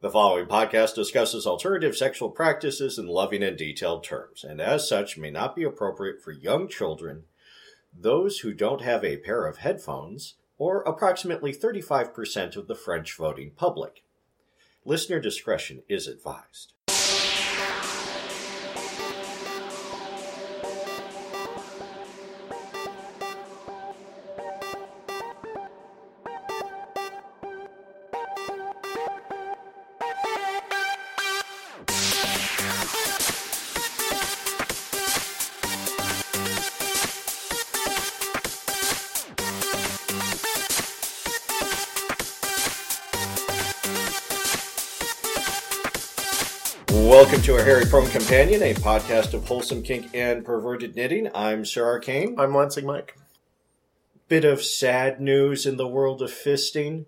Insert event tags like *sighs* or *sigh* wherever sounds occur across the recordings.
The following podcast discusses alternative sexual practices in loving and detailed terms, and as such may not be appropriate for young children, those who don't have a pair of headphones, or approximately 35% of the French voting public. Listener discretion is advised. To a Hairy Prone Companion, a podcast of wholesome kink and perverted knitting. I'm Sir Arcane. I'm Lansing Mike. Bit of sad news in the world of fisting.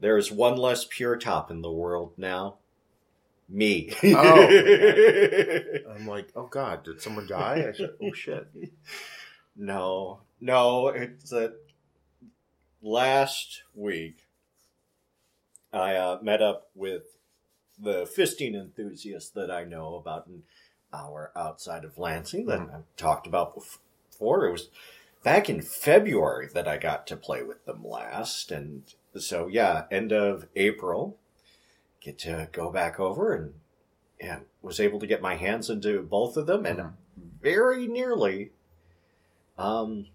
There is one less pure top in the world now. Me. Oh. *laughs* I'm like, oh god, did someone die? I said, oh shit. *laughs* no, no, it's that last week I uh, met up with the fisting enthusiasts that I know about an hour outside of Lansing that Mhm. I've talked about before. It was back in February that I got to play with them last. And so, yeah, end of April, get to go back over and, and was able to get my hands into both of them and Mhm. very nearly um,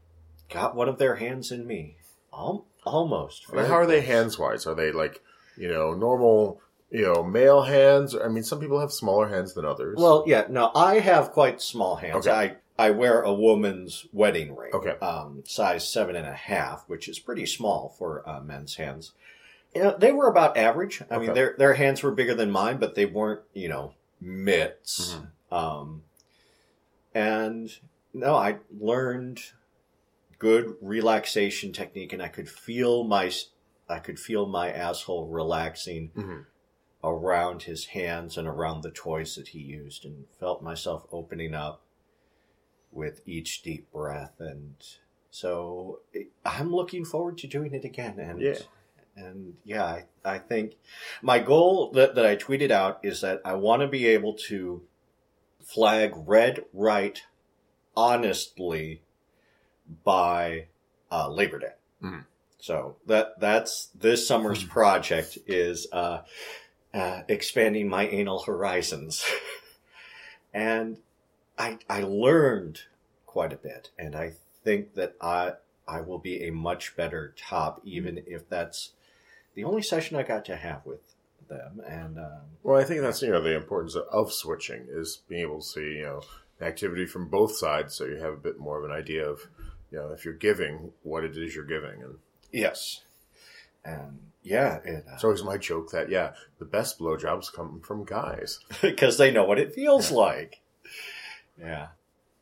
got one of their hands in me. Al- almost. How are they hands wise? Are they like, you know, normal, you know, male hands? I mean, some people have smaller hands than others. Well, yeah, no, I have quite small hands. Okay. I, I wear a woman's wedding ring. Okay. Um, size seven and a half, which is pretty small for uh, men's hands. You know, they were about average. I mean, their their hands were bigger than mine, but they weren't, you know, mitts. Mhm. Um, and no, I learned good relaxation technique, and I could feel my I could feel my asshole relaxing Mhm. Around his hands and around the toys that he used and felt myself opening up with each deep breath and so i'm looking forward to doing it again and Yeah. and yeah I, I think my goal that, that i tweeted out is that i want to be able to flag red right honestly by uh, labor day Mhm. so that that's this summer's *laughs* project is uh, uh, expanding my anal horizons, *laughs* and I I learned quite a bit, and I think that I I will be a much better top, even if that's the only session I got to have with them. And um, Well, I think that's, you know, the importance of, of switching is being able to see, you know, activity from both sides so you have a bit more of an idea of, you know, if you're giving, what it is you're giving. And yes, and yeah, it, uh, it's always my joke that, yeah, the best blowjobs come from guys. *laughs* because they know what it feels like. Yeah,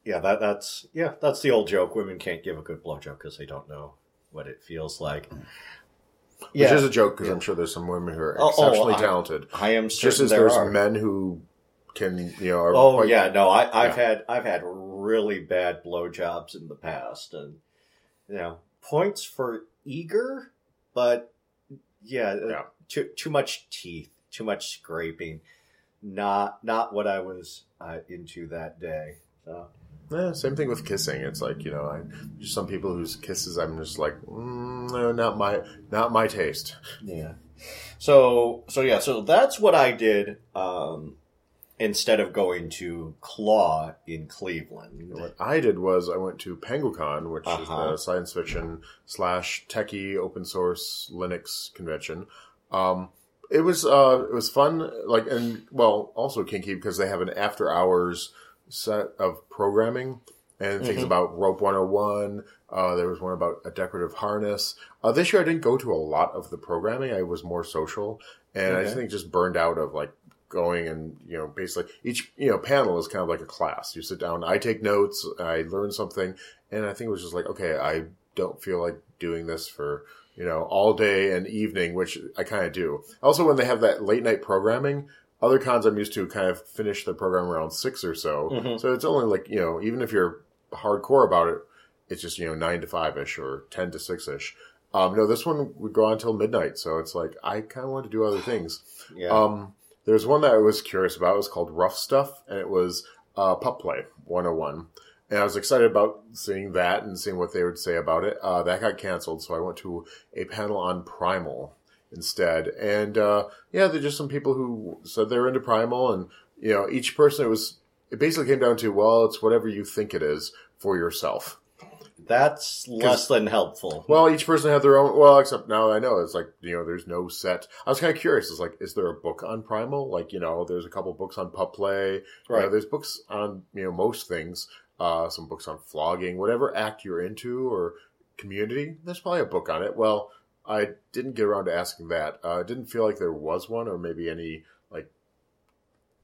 yeah. That that's yeah. That's the old joke. Women can't give a good blowjob because they don't know what it feels like. Which is a joke because I'm sure there's some women who are Oh, oh, exceptionally I- talented. I am Just as there there's are. men who can, you know, are Oh quite- yeah, no, I, I've Yeah. had I've had really bad blowjobs in the past, and you know, points for eager, but yeah, uh, Yeah. too too much teeth, too much scraping, not not what I was uh, into that day. So Yeah, same thing with kissing. It's like you know, I, there's some people whose kisses I'm just like, mm, no, not my, not my taste. yeah, so so yeah, so that's what I did. Um, instead of going to Claw in Cleveland. What I did was I went to Penguicon, which is Uh-huh. the science fiction slash techie open source Linux convention. Um, it was uh, it was fun, like and well, also kinky because they have an after hours set of programming and things Mhm. about Rope 101. Uh, there was one about a decorative harness. Uh, this year I didn't go to a lot of the programming. I was more social, and I Okay. think just burned out of like going and you know basically each you know panel is kind of like a class. You sit down, I take notes, I learn something, and I think it was just like okay, I don't feel like doing this for you know all day and evening, which I kind of do. Also, when they have that late night programming. Other cons I'm used to kind of finish the program around six or so. Mhm. So it's only like, you know, even if you're hardcore about it, it's just, you know, nine to five ish or 10 to six ish. Um, no, this one would go on until midnight, so it's like I kind of want to do other things. Yeah. Um, there's one that I was curious about. It was called Rough Stuff, and it was uh, Pup Play 101. And I was excited about seeing that and seeing what they would say about it. Uh, that got canceled, so I went to a panel on Primal instead. And uh, yeah, there's just some people who said they were into Primal, and you know, each person it was. It basically came down to well, it's whatever you think it is for yourself. That's less than helpful. Well, each person had their own. Well, except now I know it's like you know, there's no set. I was kind of curious. It's like, is there a book on Primal? Like you know, there's a couple books on pup play. You know, Right. there's books on you know most things. Uh, some books on flogging, whatever act you're into or community. There's probably a book on it. Well, I didn't get around to asking that. Uh, I didn't feel like there was one, or maybe any like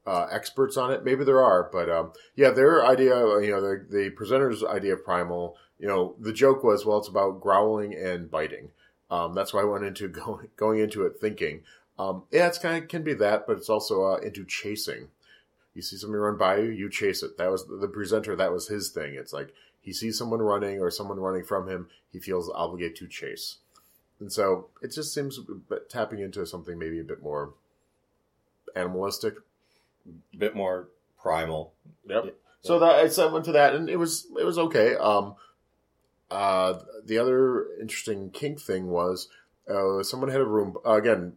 uh, experts on it. Maybe there are, but um, yeah, their idea, you know, the, the presenter's idea of primal, you know, the joke was, well, it's about growling and biting. Um, that's why I went into *laughs* going going into it thinking, um, yeah, it's kind of can be that, but it's also uh, into chasing. You see somebody run by you, you chase it. That was the presenter. That was his thing. It's like he sees someone running or someone running from him, he feels obligated to chase. And so it just seems but tapping into something maybe a bit more animalistic. A bit more primal. Yep. So that I so I went to that, and it was it was okay. Um, uh, the other interesting kink thing was uh, someone had a room again,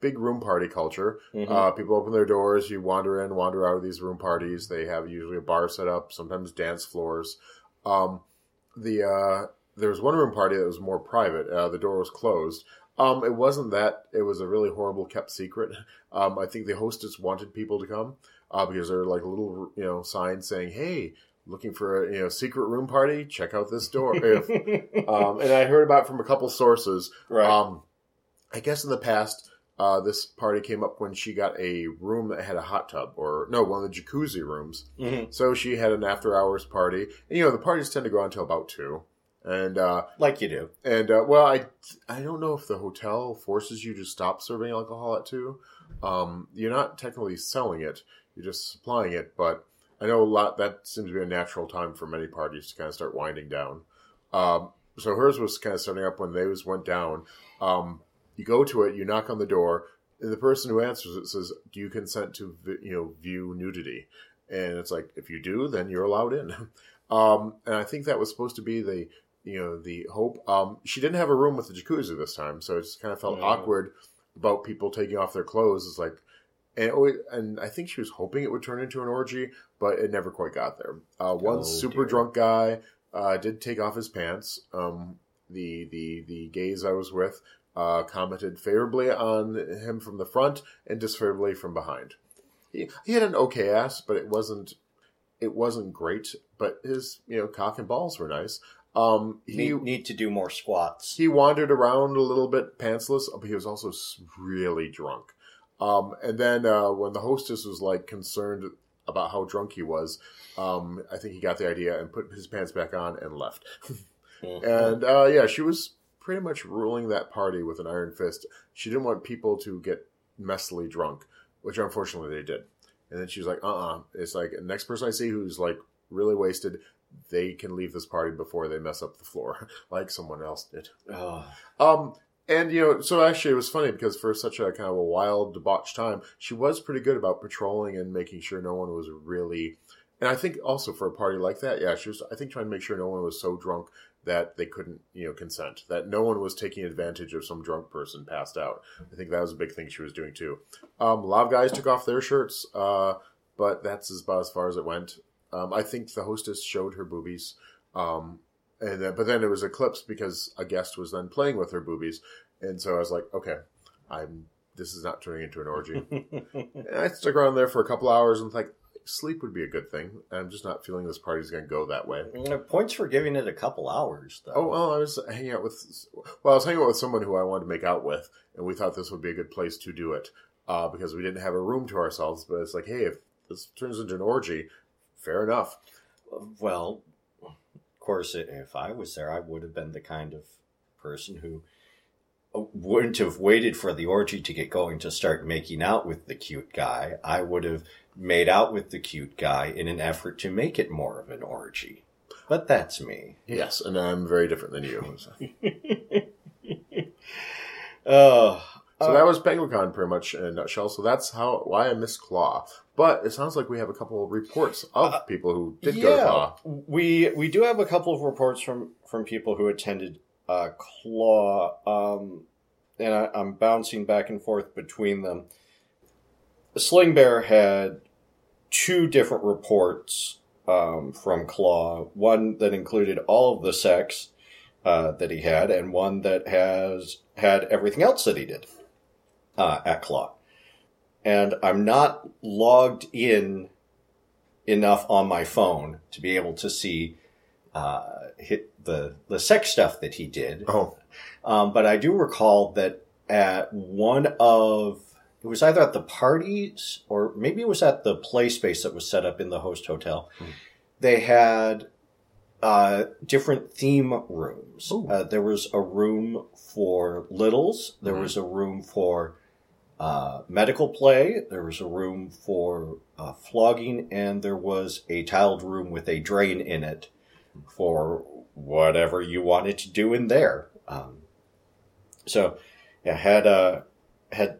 big room party culture. Mhm. Uh, people open their doors, you wander in, wander out of these room parties. They have usually a bar set up, sometimes dance floors. Um, the uh, there was one room party that was more private. Uh, the door was closed. Um, it wasn't that. It was a really horrible kept secret. *laughs* Um, I think the hostess wanted people to come uh, because there were like a little you know sign saying, "Hey, looking for a you know secret room party? Check out this door." *laughs* If, um, and I heard about it from a couple sources. right. Um, I guess in the past, uh, this party came up when she got a room that had a hot tub, or no, one of the jacuzzi rooms. Mhm. So she had an after hours party. And, you know, the parties tend to go on until about two. And uh, Like you do. and uh, well, I I don't know if the hotel forces you to stop serving alcohol at two. Um, you're not technically selling it; you're just supplying it. But I know a lot that seems to be a natural time for many parties to kind of start winding down. Um, so hers was kind of starting up when they was went down. Um, you go to it, you knock on the door, and the person who answers it says, "Do you consent to you know view nudity?" And it's like, if you do, then you're allowed in. *laughs* um, and I think that was supposed to be the you know the hope. Um, she didn't have a room with the jacuzzi this time, so it just kind of felt Yeah. awkward about people taking off their clothes. It's like, and always- and I think she was hoping it would turn into an orgy, but it never quite got there. Uh, one Oh, super dear. drunk guy uh, did take off his pants. Um, the the the gays I was with uh, commented favorably on him from the front and disfavorably from behind. He, he had an okay ass, but it wasn't it wasn't great. But his you know cock and balls were nice. Um, he Need, need to do more squats. he wandered around a little bit pantsless, but he was also really drunk. Um, and then uh, when the hostess was like concerned about how drunk he was, um, I think he got the idea and put his pants back on and left. *laughs* Mhm. And uh, yeah, she was pretty much ruling that party with an iron fist. She didn't want people to get messily drunk, which unfortunately they did. And then she was like, "Uh, uh It's like next person I see who's like really wasted, they can leave this party before they mess up the floor, *laughs* like someone else did." Oh, Um, and you know, so actually, it was funny because for such a kind of a wild, debauched time, she was pretty good about patrolling and making sure no one was really. And I think also for a party like that, yeah, she was. I think trying to make sure no one was so drunk that they couldn't, you know, consent. That no one was taking advantage of some drunk person passed out. I think that was a big thing she was doing too. Um, a lot of guys took off their shirts, uh, but that's about as far as it went. Um, I think the hostess showed her boobies. Um, and then, but then it was eclipsed because a guest was then playing with her boobies, and so I was like, okay, I'm. This is not turning into an orgy. *laughs* and I stuck around there for a couple hours and like sleep would be a good thing. I'm just not feeling this party's going to go that way. Uh, Points for giving it a couple hours, though. Oh well, I was hanging out with. Well, I was hanging out with someone who I wanted to make out with, and we thought this would be a good place to do it uh, because we didn't have a room to ourselves. But it's like, hey, if this turns into an orgy, fair enough. Well, course, if I was there, I would have been the kind of person who uh, wouldn't have waited for the orgy to get going to start making out with the cute guy. I would have made out with the cute guy in an effort to make it more of an orgy. But that's me. Yes, and I'm very different than you. so. *laughs* Uh, So uh, that was Penguicon pretty much in a nutshell. So that's how why I missed Claw. But it sounds like we have a couple of reports of people who did go to Claw. We we do have a couple of reports from from people who attended uh, Claw, um, and I, I'm bouncing back and forth between them. Sling Bear had two different reports um, from Claw. One that included all of the sex uh, that he had, and one that has had everything else that he did uh, at Claw. And I'm not logged in enough on my phone to be able to see uh, hit the the sex stuff that he did. Oh, Um, but I do recall that at one of it was either at the parties or maybe it was at the play space that was set up in the host hotel. Hmm. They had uh, different theme rooms. Uh, there was a room for littles. There Mhm. was a room for uh, medical play. There was a room for uh, flogging, and there was a tiled room with a drain in it for whatever you wanted to do in there. Um, so, yeah, had uh, had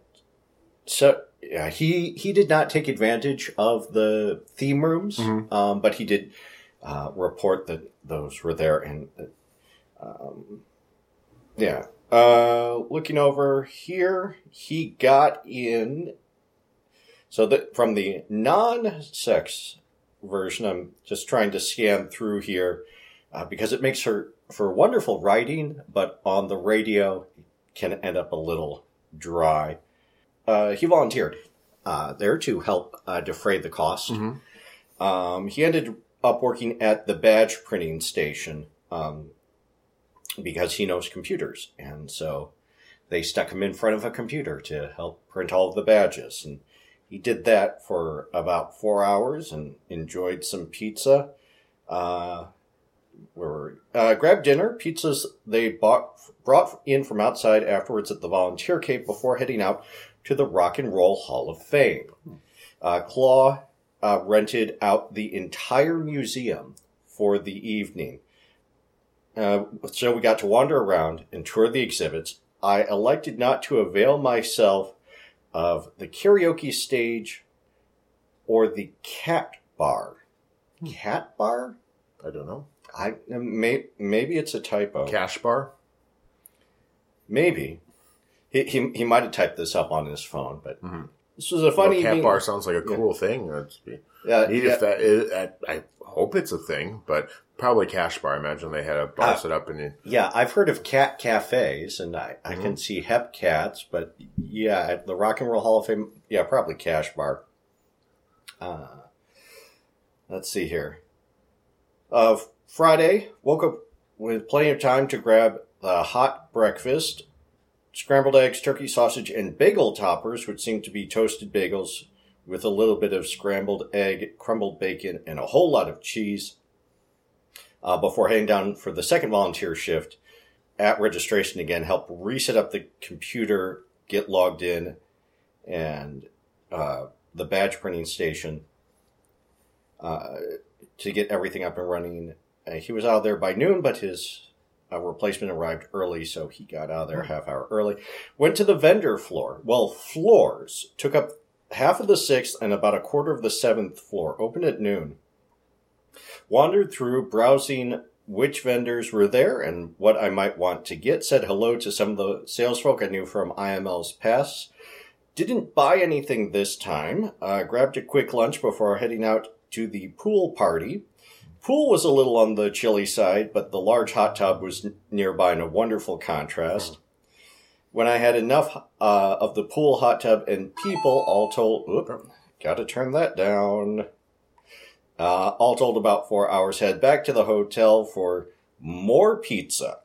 so yeah, he he did not take advantage of the theme rooms, Mhm. um, but he did uh, report that those were there, and um, yeah. Uh, looking over here, he got in. So that from the non-sex version, I'm just trying to scan through here uh, because it makes her for wonderful writing, but on the radio can end up a little dry. Uh, he volunteered uh, there to help uh, defray the cost. Mhm. Um, he ended up working at the badge printing station um, because he knows computers, and so they stuck him in front of a computer to help print all the badges, and he did that for about four hours and enjoyed some pizza. Uh, where uh, grabbed dinner, pizzas they bought brought in from outside afterwards at the volunteer cave before heading out to the Rock and Roll Hall of Fame. Uh, Claw uh, rented out the entire museum for the evening. Uh, so we got to wander around and tour the exhibits. I elected not to avail myself of the karaoke stage or the cat bar. Cat bar? I don't know. I may, maybe it's a typo. Cash bar. Maybe he he, he might have typed this up on his phone, but Mhm. This was a funny Well, cat bar sounds like a Yeah. cool thing. That'd be Uh, neat yeah, if that is, I, I hope it's a thing, but probably cash bar. I imagine they had a bar Uh, set up and you, yeah, I've heard of cat cafes, and I, I Mm-hmm. can see hep cats, but yeah, at the Rock and Roll Hall of Fame, yeah, probably cash bar. Uh, let's see here. Uh, Friday, woke up with plenty of time to grab the hot breakfast, scrambled eggs, turkey sausage, and bagel toppers, which seem to be toasted bagels with a little bit of scrambled egg, crumbled bacon, and a whole lot of cheese. Uh, before heading down for the second volunteer shift at registration again, help reset up the computer, get logged in, and uh, the badge printing station uh, to get everything up and running. Uh, he was out there by noon, but his uh, replacement arrived early, so he got out of there a half hour early. Went to the vendor floor. Well, floors took up half of the sixth and about a quarter of the seventh floor. Opened at noon. Wandered through, browsing which vendors were there and what I might want to get. Said hello to some of the salesfolk I knew from IML's past. Didn't buy anything this time. Uh, grabbed a quick lunch before heading out to the pool party. Pool was a little on the chilly side, but the large hot tub was n- nearby in a wonderful contrast. When I had enough uh, of the pool, hot tub, and people, all told, oop, gotta turn that down. Uh, all told, about four hours. Head back to the hotel for more pizza.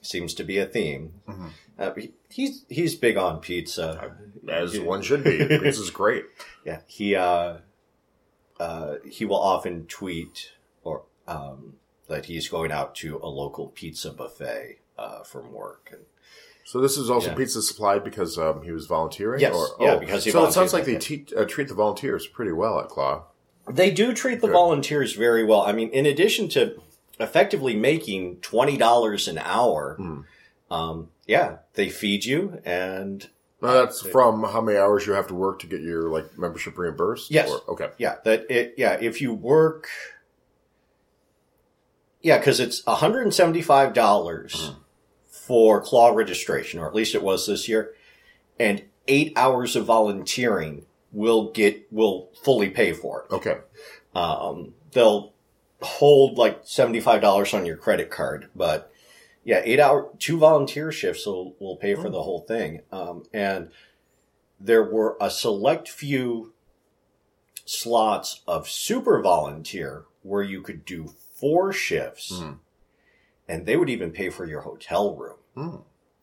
Seems to be a theme. Mhm. Uh, he- he's he's big on pizza, as one should be. this is great. *laughs* Yeah, he uh, uh, he will often tweet um, that he's going out to a local pizza buffet uh, from work, and So this is also Yeah. pizza supplied because um, he was volunteering. Yes, or, yeah, oh, because he so it sounds like they te- uh, treat the volunteers pretty well at Claw. they do treat the Good. volunteers very well. I mean, in addition to effectively making twenty dollars an hour, Mm. um, yeah, they feed you and Now that's from how many hours you have to work to get your like membership reimbursed. Yes. Or- okay. Yeah, that it. Yeah, if you work, yeah, because it's one hundred and seventy-five dollars Mhm. for claw registration, or at least it was this year, and eight hours of volunteering will get will fully pay for it. Okay. Um, they'll hold like seventy-five dollars on your credit card, but yeah, eight hour two volunteer shifts will will pay for Oh. the whole thing. Um, and there were a select few slots of super volunteer where you could do four shifts, Mhm. and they would even pay for your hotel room. Hmm.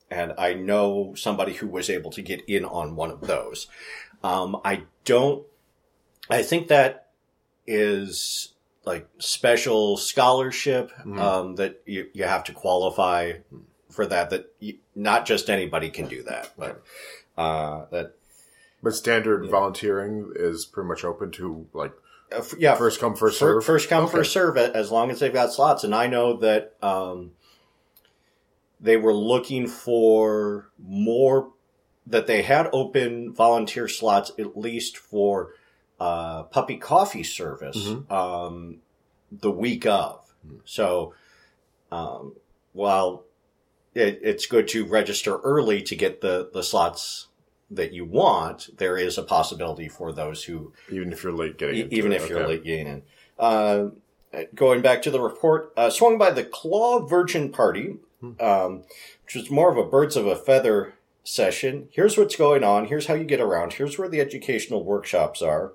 And I know somebody who was able to get in on one of those. Um, I don't. I think that is like special scholarship Mhm. um, that you, you have to qualify for that. That you, not just anybody can do that, but uh, that But standard Yeah. volunteering is pretty much open to like uh, f- yeah, first come first serve. First come, Okay. first serve, as long as they've got slots. And I know that um, they were looking for more, that they had open volunteer slots at least for uh, puppy coffee service Mhm. um, the week of. Mhm. So um, while it, it's good to register early to get the, the slots that you want, there is a possibility for those who even if you're late getting even it. if you're late getting in. Uh, going back to the report, uh, swung by the Claw Virgin Party, Hmm. um, which was more of a birds of a feather session. Here's what's going on. Here's how you get around. Here's where the educational workshops are.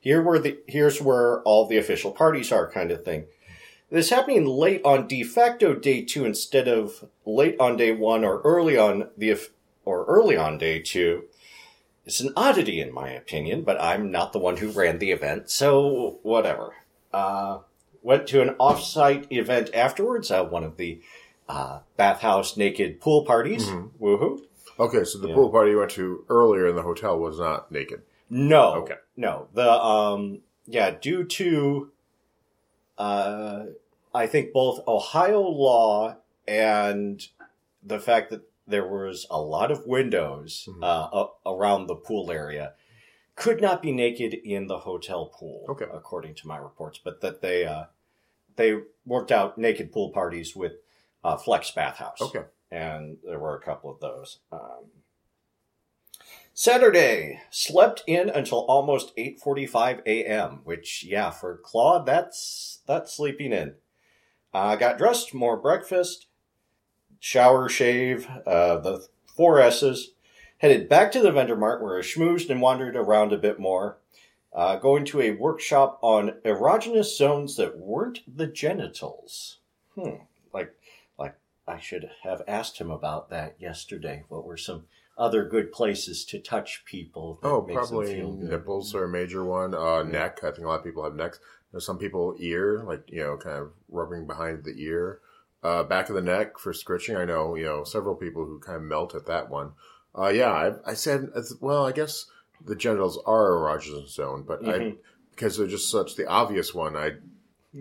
Here where the here's where all the official parties are, kind of thing. This happening late on de facto day two instead of late on day one or early on the or early on day two it's an oddity in my opinion, but I'm not the one who ran the event, so whatever. Uh, went to an off-site event afterwards, uh, one of the uh, bathhouse naked pool parties. Mhm. Woohoo! Okay, so the Yeah. pool party you went to earlier in the hotel was not naked. No, Okay. no. The um, yeah, due to uh, I think both Ohio law and the fact that there was a lot of windows Mhm. uh, around the pool area, could not be naked in the hotel pool, Okay. according to my reports. But that they uh, they worked out naked pool parties with uh, Flex Bathhouse Okay. and there were a couple of those. Um, Saturday slept in until almost eight forty-five a.m. Which, yeah, for Claw, that's that's sleeping in. Uh, got dressed, more breakfast, shower, shave, uh, the four S's. Headed back to the vendor mart where I schmoozed and wandered around a bit more. Uh, going to a workshop on erogenous zones that weren't the genitals. Hmm. Like, like I should have asked him about that yesterday. What were some other good places to touch people? that Oh, probably feel nipples are a major one. Uh, neck. I think a lot of people have necks. There's some people ear, like you know, kind of rubbing behind the ear. Uh, back of the neck for scritching. I know you know several people who kind of melt at that one. Uh, yeah, I, I said well. I guess the genitals are a erogenous zone, but I Mhm. because they're just such the obvious one. I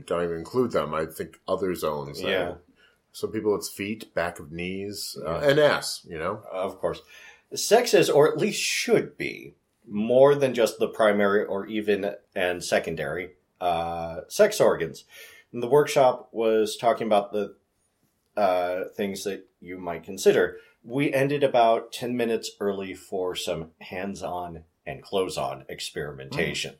don't even include them. I think other zones. Yeah. some people it's feet, back of knees, uh, and ass. You know. Of course. Sex is, or at least should be, more than just the primary or even and secondary uh, sex organs. And the workshop was talking about the uh, things that you might consider. We ended about 10 minutes early for some hands on and clothes on experimentation.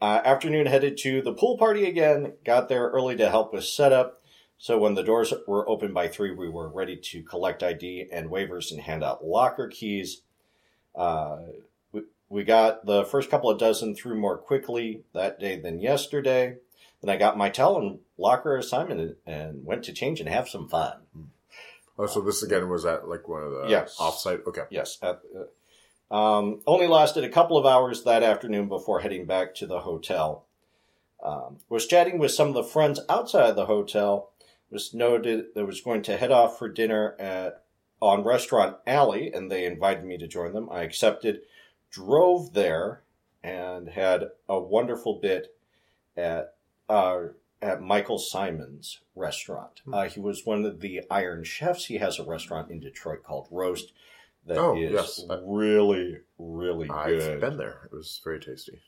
Uh, afternoon headed to the pool party again, got there early to help with setup. So when the doors were open by three, we were ready to collect ID and waivers and hand out locker keys. Uh, we, we got the first couple of dozen through more quickly that day than yesterday. Then I got my towel and locker assignment and, and went to change and have some fun. Oh, so this again was at like one of the Yes. offsite. Okay. Yes. At, uh, um, only lasted a couple of hours that afternoon before heading back to the hotel. Um, was chatting with some of the friends outside the hotel. Was noted that was going to head off for dinner at on Restaurant Alley, and they invited me to join them. I accepted, drove there, and had a wonderful bit at uh, at Michael Symon's restaurant. Hmm. Uh, he was one of the Iron Chefs. He has a restaurant in Detroit called Roast that is Oh, yes. really, really I've good. been there. It was very tasty.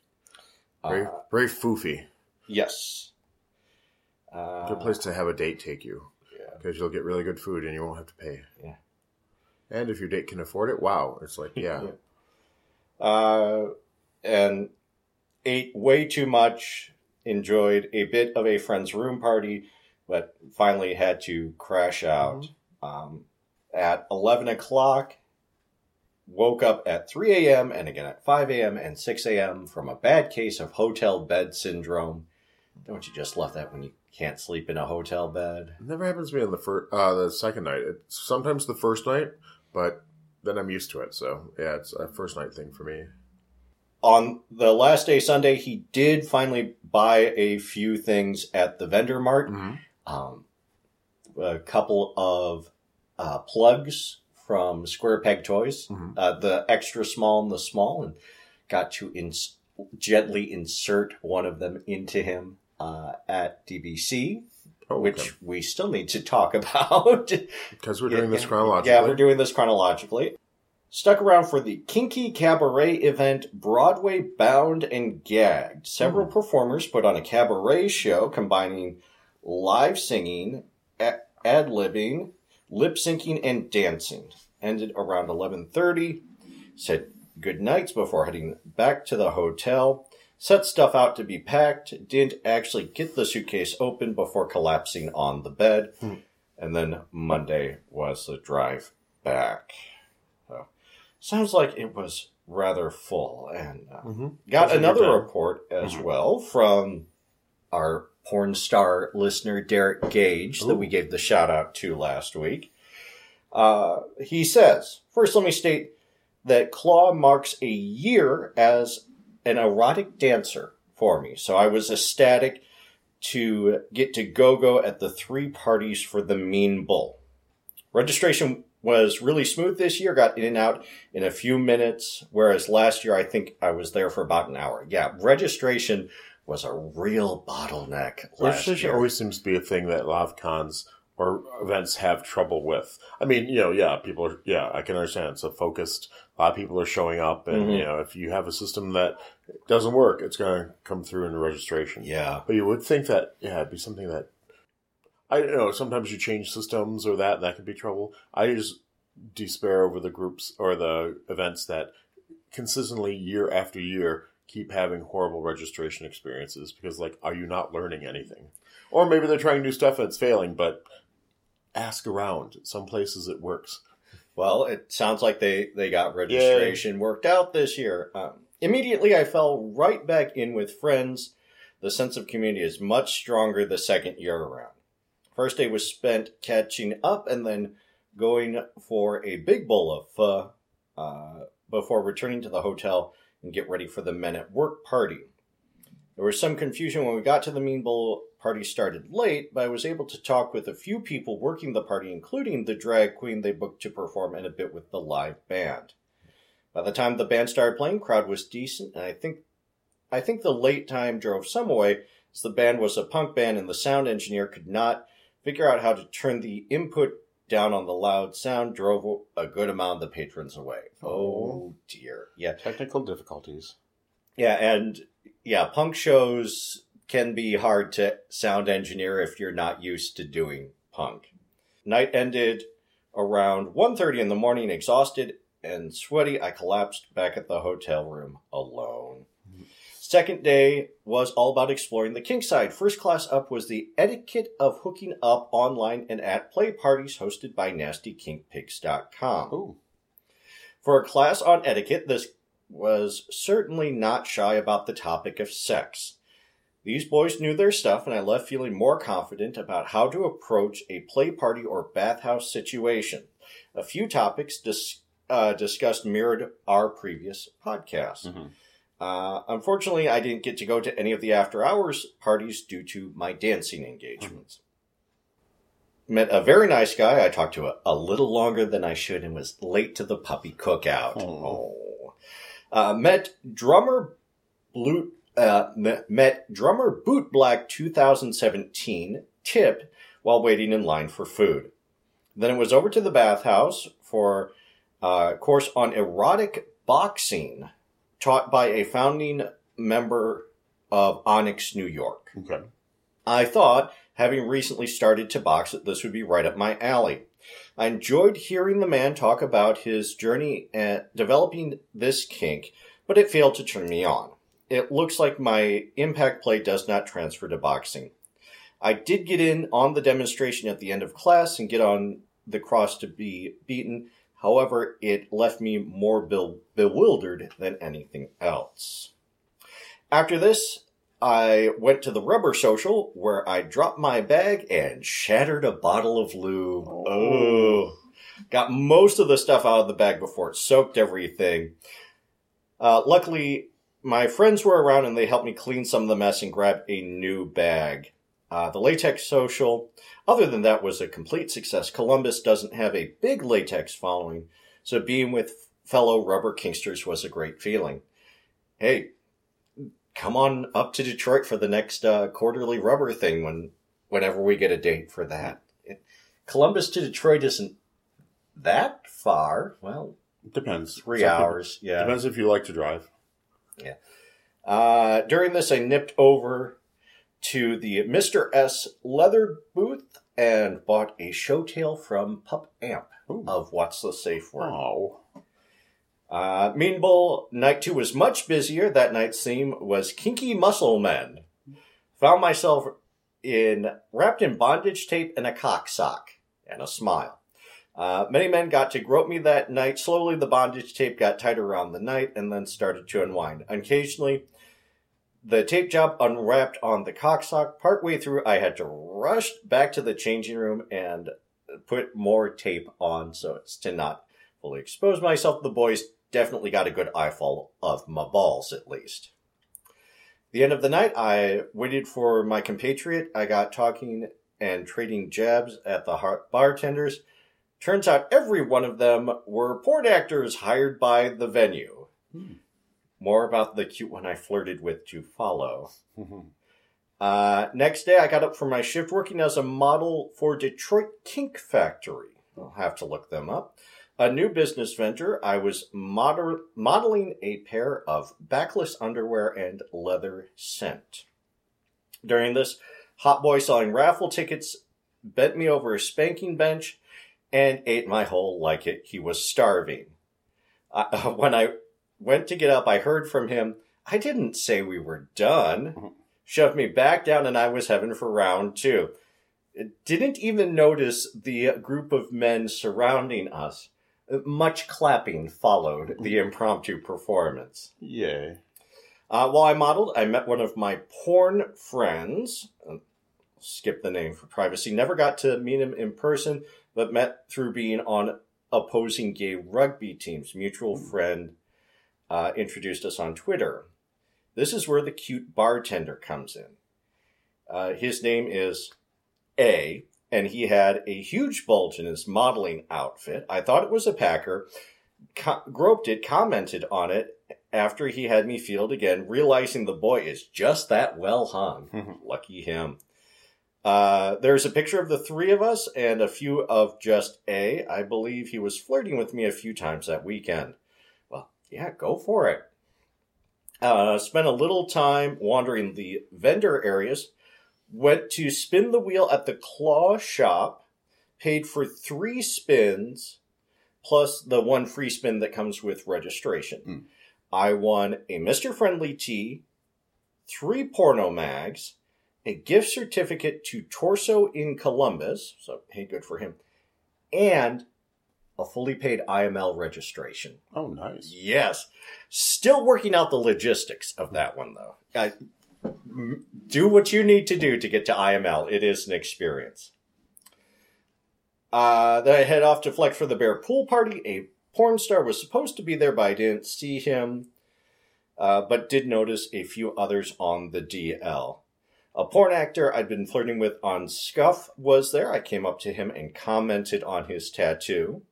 Very, Uh, very foofy. yes. Uh, Good place to have a date take you Yeah. because you'll get really good food and you won't have to pay. Yeah. And if your date can afford it, wow! It's like yeah, *laughs* Yeah. Uh, and ate way too much. Enjoyed a bit of a friend's room party, but finally had to crash out. Um, at 11 o'clock, woke up at 3 a.m. and again at 5 a.m. and 6 a.m. from a bad case of hotel bed syndrome. Don't you just love that when you can't sleep in a hotel bed? It never happens to me on the first, uh, the second night. It's sometimes the first night, but then I'm used to it. So yeah, it's a first night thing for me. On the last day sunday he did finally buy a few things at the vendor mart um, a couple of uh, plugs from square peg toys Mhm. uh, the extra small and the small and got to ins- gently insert one of them into him uh, at dbc Oh, which we still need to talk *laughs* about because we're doing this chronologically. Yeah, we're doing this chronologically. Stuck around for the Kinky Cabaret event, Broadway Bound and Gagged. Several Hmm. performers put on a cabaret show combining live singing, ad libbing, lip syncing, and dancing. Ended around 11:30. Said good nights before heading back to the hotel. Set stuff out to be packed. Didn't actually get the suitcase open before collapsing on the bed. Hmm. And then Monday was the drive back. So, sounds like it was rather full. And uh, Mhm. got another report as Mhm. well from our porn star listener, Derek Gage, that we gave the shout out to last week. Uh, he says, first, let me state that Claw marks a year as an erotic dancer for me. So I was ecstatic to get to go go at the three parties for the Mean Bull. Registration was really smooth this year, got in and out in a few minutes, whereas last year I think I was there for about an hour. Yeah, registration was a real bottleneck last Registration year. always seems to be a thing that a lot of cons or events have trouble with. I mean, you know, yeah, people are, yeah, I can understand. It's a focused, a lot of people are showing up, and, Mhm. you know, if you have a system that doesn't work, it's going to come through in the registration. yeah, But you would think that, yeah, it'd be something that, I don't know, sometimes you change systems or that, and that could be trouble. I just despair over the groups or the events that consistently, year after year, keep having horrible registration experiences because, like, are you not learning anything? Or maybe they're trying new stuff and it's failing, but ask around. Some places it works. Well, it sounds like they, they got registration worked out this year. Um, immediately, I fell right back in with friends. The sense of community is much stronger the second year around. First day was spent catching up and then going for a big bowl of pho uh, before returning to the hotel and get ready for the men at work party. There was some confusion when we got to the Mean Bull party started late, but I was able to talk with a few people working the party, including the drag queen they booked to perform and a bit with the live band. By the time the band started playing, crowd was decent, and I think I think the late time drove some away, as the band was a punk band and the sound engineer could not figure out how to turn the input down on the loud sound, drove a good amount of the patrons away. Oh. oh dear. Yeah. Technical difficulties. Yeah, and yeah, punk shows can be hard to sound engineer if you're not used to doing punk. Night ended around 1:30 in the morning, exhausted and sweaty. I collapsed back at the hotel room alone. Second day was all about exploring the kink side. First class up was the etiquette of hooking up online and at play parties hosted by nastykinkpics.com. Ooh. For a class on etiquette, this was certainly not shy about the topic of sex. These boys knew their stuff, and I left feeling more confident about how to approach a play party or bathhouse situation. A few topics dis- uh, discussed mirrored our previous podcast. Mhm. Uh, unfortunately, I didn't get to go to any of the after hours parties due to my dancing engagements. Met a very nice guy I talked to a, a little longer than I should and was late to the puppy cookout. Oh. Oh. Uh, met drummer Blute uh, met drummer Boot Black 2017 Tip while waiting in line for food. Then it was over to the bathhouse for a course on erotic boxing taught by a founding member of Onyx, New York. Okay. I thought, having recently started to box, that this would be right up my alley. I enjoyed hearing the man talk about his journey at developing this kink, but it failed to turn me on. It looks like my impact play does not transfer to boxing. I did get in on the demonstration at the end of class and get on the cross to be beaten. However, it left me more be- bewildered than anything else. After this, I went to the rubber social where I dropped my bag and shattered a bottle of lube. Oh. Oh. Got most of the stuff out of the bag before it soaked everything. Uh, luckily, my friends were around and they helped me clean some of the mess and grab a new bag. Uh, the latex social, other than that, was a complete success. Columbus doesn't have a big latex following, so being with fellow rubber kinksters was a great feeling. Hey, come on up to Detroit for the next uh, quarterly rubber thing when whenever we get a date for that. It, Columbus to Detroit isn't that far. Well, Depends. three Some people- hours. Yeah. Depends if you like to drive. Yeah. Uh, during this, I nipped over to the Mr. S leather booth and bought a show tail from Pup Amp Ooh. of What's the Safe Word. Oh. Uh, mean Bull night two was much busier. That night's theme was Kinky Muscle Men. Found myself in wrapped in bondage tape and a cock sock and a smile. Uh, many men got to grope me that night. Slowly, the bondage tape got tight around the night and then started to unwind. Occasionally, the tape job unwrapped on the cock sock. Partway through, I had to rush back to the changing room and put more tape on so as to not fully expose myself. The boys definitely got a good eyeful of my balls, at least. The end of the night, I waited for my compatriot. I got talking and trading jabs at the bartenders. Turns out every one of them were porn actors hired by the venue. Hmm. More about the cute one I flirted with to follow. *laughs* Uh, next day, I got up from my shift working as a model for Detroit Kink Factory. I'll have to look them up. A new business venture. I was moder- modeling a pair of backless underwear and leather scent. During this, Hot Boy selling raffle tickets bent me over a spanking bench and ate my hole like it. He was starving. I, *laughs* when I went to get up, I heard from him, I didn't say we were done shoved me back down and I was heading for round two. Didn't even notice the group of men surrounding us. Much clapping followed the impromptu performance. Yay. Uh, while I modeled, I met one of my porn friends. Uh, Skip the name for privacy. Never got to meet him in person, but met through being on opposing gay rugby teams. Mutual friend uh, introduced us on Twitter. This is where the cute bartender comes in. Uh, his name is A, and he had a huge bulge in his modeling outfit. I thought it was a Packer. Co- groped it, commented on it after he had me field again, realizing the boy is just that well hung. *laughs* Lucky him. Uh, there's a picture of the three of us and a few of just A. I believe he was flirting with me a few times that weekend. Yeah, go for it. Uh, spent a little time wandering the vendor areas. Went to spin the wheel at the claw shop. Paid for three spins, plus the one free spin that comes with registration. Hmm. I won a Mr. Friendly tee, three porno mags, a gift certificate to Torso in Columbus. So, hey, good for him. And a fully paid IML registration. Oh, nice. Yes. Still working out the logistics of that one, though. Do what you need to do to get to IML. It is an experience. Uh, then I head off to Flex for the Bear pool party. A porn star was supposed to be there, but I didn't see him. Uh, but did notice a few others on the DL. A porn actor I'd been flirting with on Scruff was there. I came up to him and commented on his tattoo.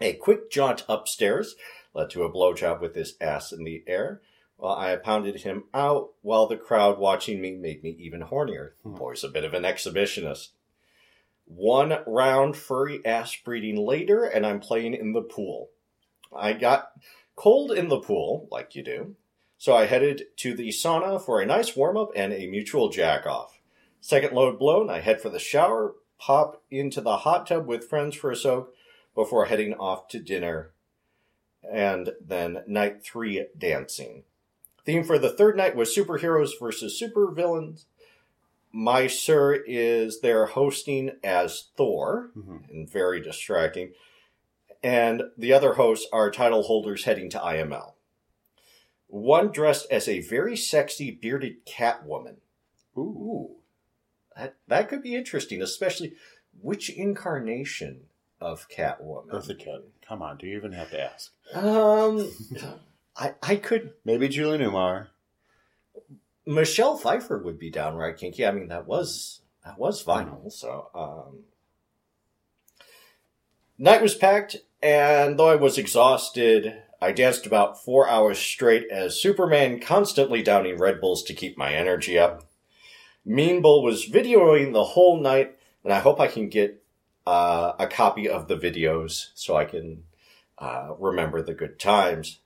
A quick jaunt upstairs led to a blowjob with his ass in the air. Well, I pounded him out while the crowd watching me made me even hornier. Hmm. boy's a bit of an exhibitionist. One round furry ass breeding later, and I'm playing in the pool. I got cold in the pool, like you do, so I headed to the sauna for a nice warm up and a mutual jack off. Second load blown, I head for the shower, pop into the hot tub with friends for a soak before heading off to dinner, and then night three dancing. Theme for the third night was superheroes versus supervillains. My sir is there hosting as Thor, Mhm. and very distracting. And the other hosts are title holders heading to IML. One dressed as a very sexy bearded Catwoman. Ooh, that that could be interesting, especially which incarnation of Catwoman. Eartha Kitt. Come on, do you even have to ask? Um, *laughs* I I could Maybe Julie Newmar. Michelle Pfeiffer would be downright kinky. I mean, that was that was vinyl. So, um, night was packed, and though I was exhausted, I danced about four hours straight as Superman, constantly downing Red Bulls to keep my energy up. Mean Bull was videoing the whole night, and I hope I can get uh, a copy of the videos so I can uh, remember the good times.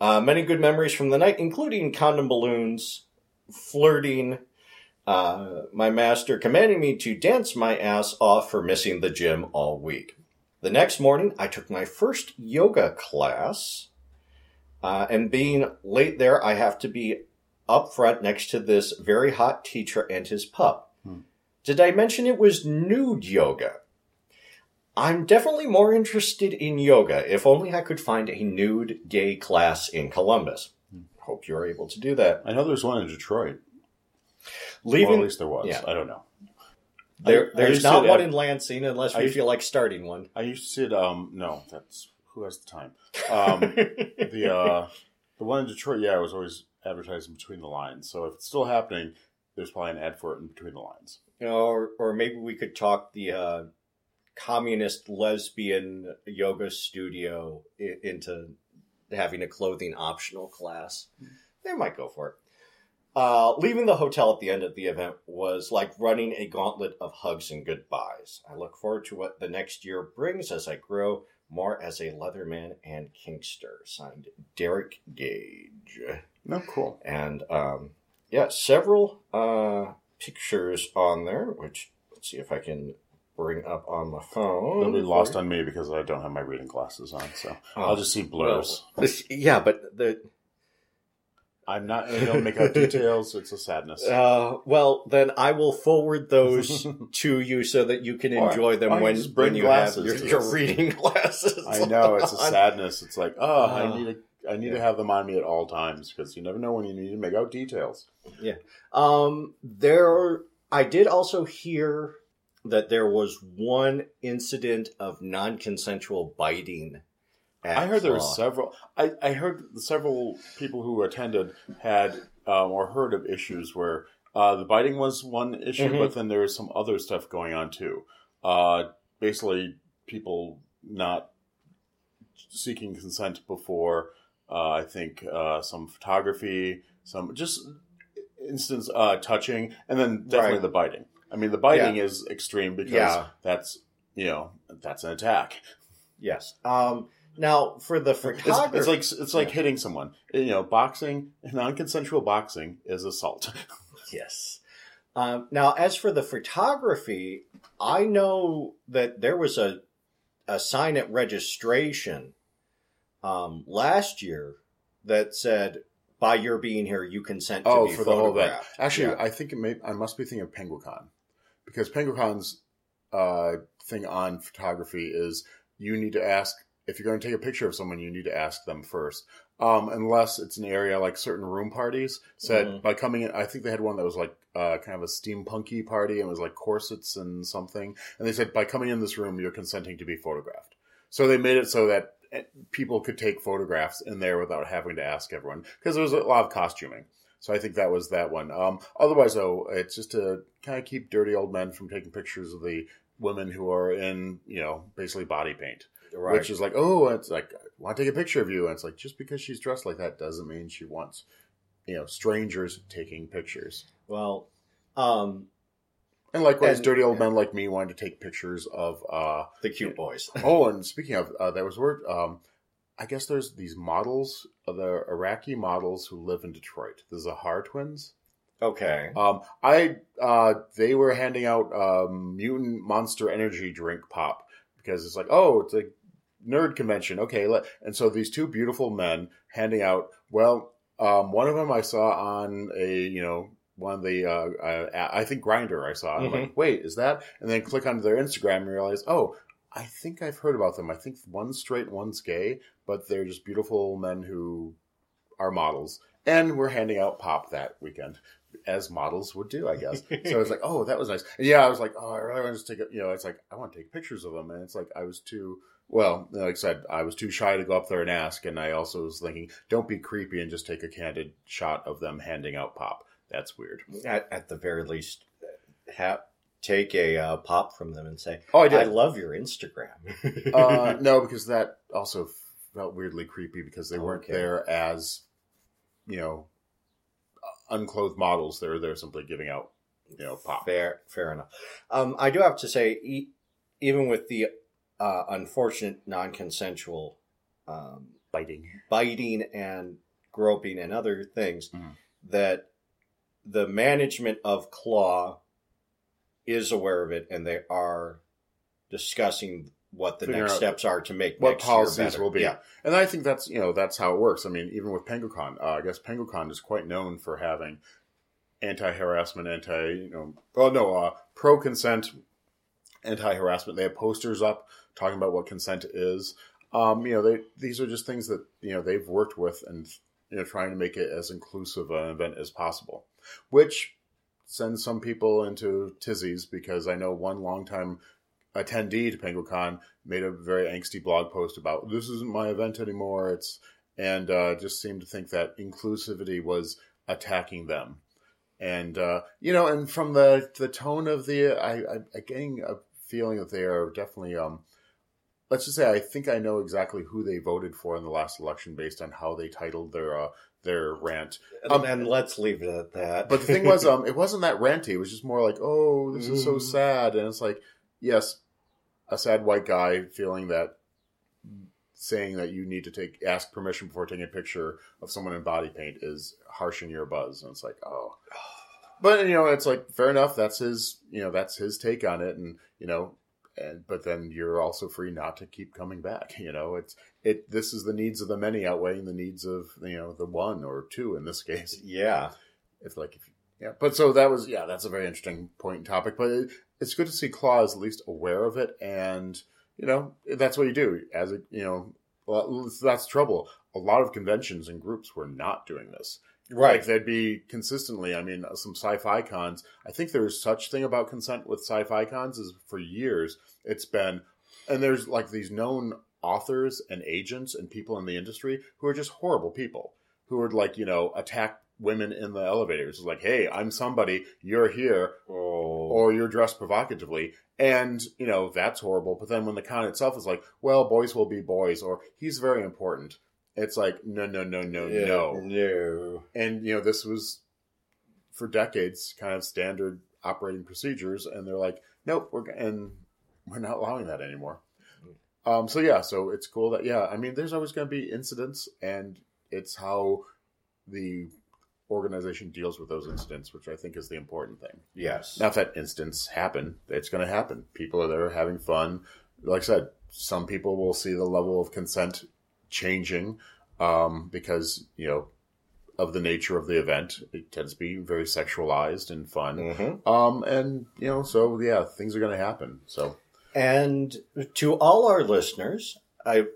Uh, many good memories from the night, including condom balloons, flirting, uh, my master commanding me to dance my ass off for missing the gym all week. The next morning, I took my first yoga class, uh, and being late there, I have to be up front next to this very hot teacher and his pup. Hmm. Did I mention it was nude yoga? I'm definitely more interested in yoga. If only I could find a nude gay class in Columbus. Hope you're able to do that. I know there's one in Detroit. Leaving Well, at least there was. Yeah. I don't know. There, I- I there's to not one at- in Lansing unless I we used- feel like starting one. I used to sit. Um, no, that's who has the time. Um, the uh, *laughs* the one in Detroit, yeah, it was always advertising between the lines. So if it's still happening, there's probably an ad for it in between the lines. You or, or maybe we could talk the uh, communist lesbian yoga studio i- into having a clothing optional class. They might go for it. Uh, leaving the hotel at the end of the event was like running a gauntlet of hugs and goodbyes. I look forward to what the next year brings as I grow more as a Leatherman and Kinkster. Signed, Derek Gage. No, cool. And um, yeah, several uh, pictures on there, which let's see if I can bring up on my phone. They'll be lost on me because I don't have my reading glasses on. So I'll just see blurs. Well, yeah, but the I'm not. I don't make out *laughs* details. It's a sadness. uh, well, then I will forward those *laughs* to you so that you can enjoy them when, when you glasses have your, your reading *laughs* glasses. I know it's a sadness. It's like, oh, I Uh, need to. I need yeah. to have them on me at all times because you never know when you need to make out details. Yeah. Um, there, I did also hear that there was one incident of non-consensual biting. at I heard there were several. I, I heard several people who attended had um, or heard of issues where uh, the biting was one issue, Mhm. but then there was some other stuff going on too. Uh, basically, people not seeking consent before. Uh, I think uh, some photography, some just instance uh, touching, and then definitely Right. the biting. I mean, the biting is extreme because Yeah. that's you know that's an attack. Yes. Um, now for the It's, photography, it's like it's like Yeah. hitting someone. You know, boxing, non-consensual boxing is assault. *laughs* Yes. Um, now, as for the photography, I know that there was a a sign at registration um, last year that said, "By your being here, you consent to oh, be for the whole event. photographed." Actually, Yeah. I think it may. I must be thinking of Penguicon because Penguicon's uh, thing on photography is you need to ask if you're going to take a picture of someone, you need to ask them first. Um, unless it's an area like certain room parties said Mhm. by coming in. I think they had one that was like uh, kind of a steampunky party and it was like corsets and something. And they said by coming in this room, you're consenting to be photographed. So they made it so that eh, people could take photographs in there without having to ask everyone because there was a lot of costuming. So I think that was that one. Um, otherwise, though, it's just to kind of keep dirty old men from taking pictures of the women who are in, you know, basically body paint. Right. which is like, oh, it's like, I want to take a picture of you. And it's like, just because she's dressed like that doesn't mean she wants, you know, strangers taking pictures. well, um, And likewise, And- dirty old men like me wanted to take pictures of, uh, the cute boys. oh, and speaking of, uh, there was word, um, I guess there's these models, uh, the Iraqi models who live in Detroit, the Zahar twins. Okay. Um, I uh, they were handing out um, mutant monster energy drink pop because it's like, oh, it's a nerd convention. Okay, let, and so these two beautiful men handing out. Well, um, one of them I saw on a you know one of the uh, uh, I think Grindr I saw. I'm like, wait, is that? And then click onto their Instagram and realize, oh. I think I've heard about them. I think one's straight, one's gay, but they're just beautiful men who are models. And we're handing out pop that weekend as models would do, I guess. *laughs* So I was like, oh, that was nice. And yeah, I was like, oh, I really want to just take, a, you know, it's like I want to take pictures of them, and it's like I was too. Well, like I said, I was too shy to go up there and ask, and I also was thinking, don't be creepy and just take a candid shot of them handing out pop. That's weird. At, at the very least, have take a uh, pop from them and say, Oh, I did. "I love your Instagram." uh, *laughs* no, because that also felt weirdly creepy because they weren't Okay. there as, you know, unclothed models. They were there simply giving out, you know, pop. Fair, fair enough. Um, I do have to say, e- even with the uh, unfortunate non-consensual um, Biting. biting and groping and other things, Mhm. that the management of Claw is aware of it, and they are discussing what the next steps are to make what policies will be. Yeah, And I think that's you know that's how it works. I mean, even with Penguicon, uh, I guess Penguicon is quite known for having anti-harassment, anti you know, oh no, uh, pro-consent, anti-harassment. They have posters up talking about what consent is. Um, you know, they these are just things that you know they've worked with and you know trying to make it as inclusive an event as possible, which sends some people into tizzies because I know one longtime attendee to Penguicon made a very angsty blog post about this isn't my event anymore. It's and uh, just seemed to think that inclusivity was attacking them, and uh, you know, and from the the tone of the, I, I I'm getting a feeling that they are definitely um. Let's just say I think I know exactly who they voted for in the last election based on how they titled their uh, their rant. Um, and let's leave it at that. But the thing was, um, *laughs* it wasn't that ranty. It was just more like, "Oh, this is so Mm. sad," and it's like, yes, a sad white guy feeling that, saying that you need to take ask permission before taking a picture of someone in body paint is harshing your buzz, and it's like, oh. *sighs* But you know, it's like fair enough. That's his, you know, that's his take on it, and you know, and but then you're also free not to keep coming back. *laughs* You know, it's it. This is the needs of the many outweighing the needs of you know the one or two in this *laughs* case yeah, it's like if yeah but so that was yeah that's a very interesting point and topic but it, it's good to see claw is at least aware of it and you know that's what you do as a you know well, that's trouble a lot of conventions and groups were not doing this right. like they'd be consistently i mean uh, some sci-fi cons. I think there's such thing about consent with sci-fi cons is for years it's been and there's like these known authors and agents and people in the industry who are just horrible people who would like you know attack women in the elevators. It's like hey i'm somebody you're here Oh, or you're dressed provocatively and you know that's horrible. But then when the con itself is like well boys will be boys or he's very important it's like no no no no yeah, no. no. and you know this was for decades kind of standard operating procedures and they're like nope we're and we're not allowing that anymore. Um so yeah so it's cool that yeah i mean there's always going to be incidents and it's how the organization deals with those incidents which i think is the important thing. Yes. now if that instance happen it's going to happen. People are there having fun. Like i said some people will see the level of consent changing um, because you know of the nature of the event it tends to be very sexualized and fun Mhm. um, and you know so yeah things are going to happen so And to all our listeners, I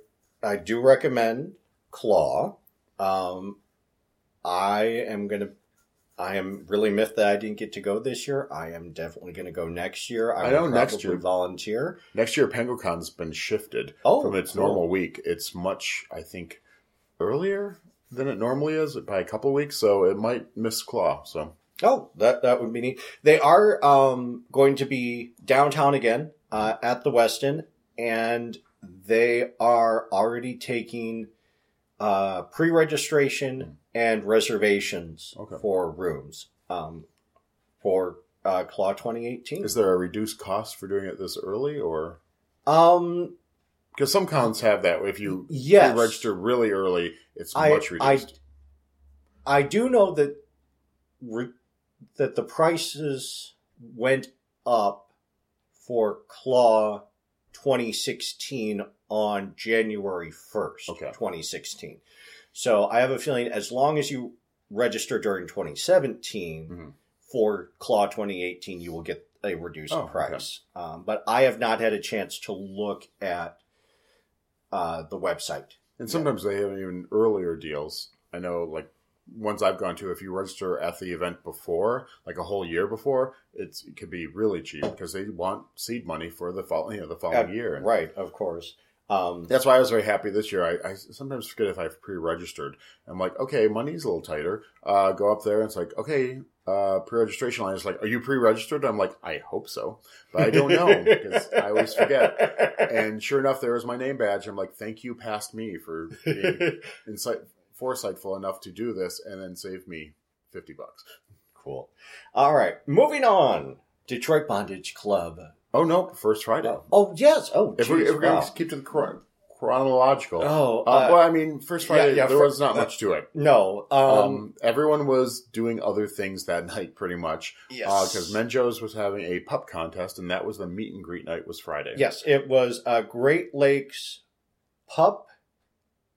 I do recommend Claw. Um, I am gonna. I am really miffed that I didn't get to go this year. I am definitely going to go next year. I, I know next year- volunteer. next year Penguicon's been shifted Oh, from its cool. normal week it's much i think earlier than it normally is by a couple weeks so it might miss claw so Oh, that that would be neat. They are um, going to be downtown again uh, at the Westin, and they are already taking uh, pre-registration and reservations Okay. for rooms um, for uh, Claw 2018. Is there a reduced cost for doing it this early, or um, because some cons have that? If you yes, register really early, it's I- much I- reduced. I do know that re- that the prices went up for Claw 2016 on January 1st, Okay. 2016. So I have a feeling as long as you register during 2017 Mhm. for Claw 2018, you will get a reduced Oh, okay. price. Um, but I have not had a chance to look at uh, the website. And sometimes they have even earlier deals. I know, like ones I've gone to, if you register at the event before, like a whole year before, it's, it could be really cheap because they want seed money for the fall, you know, the following year. Right, of course. Um, That's why I was very happy this year. I, I sometimes forget if I've pre-registered. I'm like, okay, money's a little tighter. Uh, go up there and it's like, okay, uh, pre-registration line is like, are you pre-registered? I'm like, I hope so, but I don't know because I always forget. And *laughs* sure enough, there was my name badge. I'm like, thank you, past me, for being *laughs* insight, foresightful enough to do this and then save me 50 bucks. cool. All right, moving on. Detroit Bondage Club. Oh, no, first Friday. Oh yes. Oh, If, we, geez, if we're going to keep to the chron- chronological. Oh, uh, uh, well, I mean, first Friday, yeah, there fir- was not much to it. no. Um, Um, everyone was doing other things that night, pretty much. yes. Because Menjo's was having a pup contest, and that was the meet and greet night. Was Friday. Yes, it was a Great Lakes pup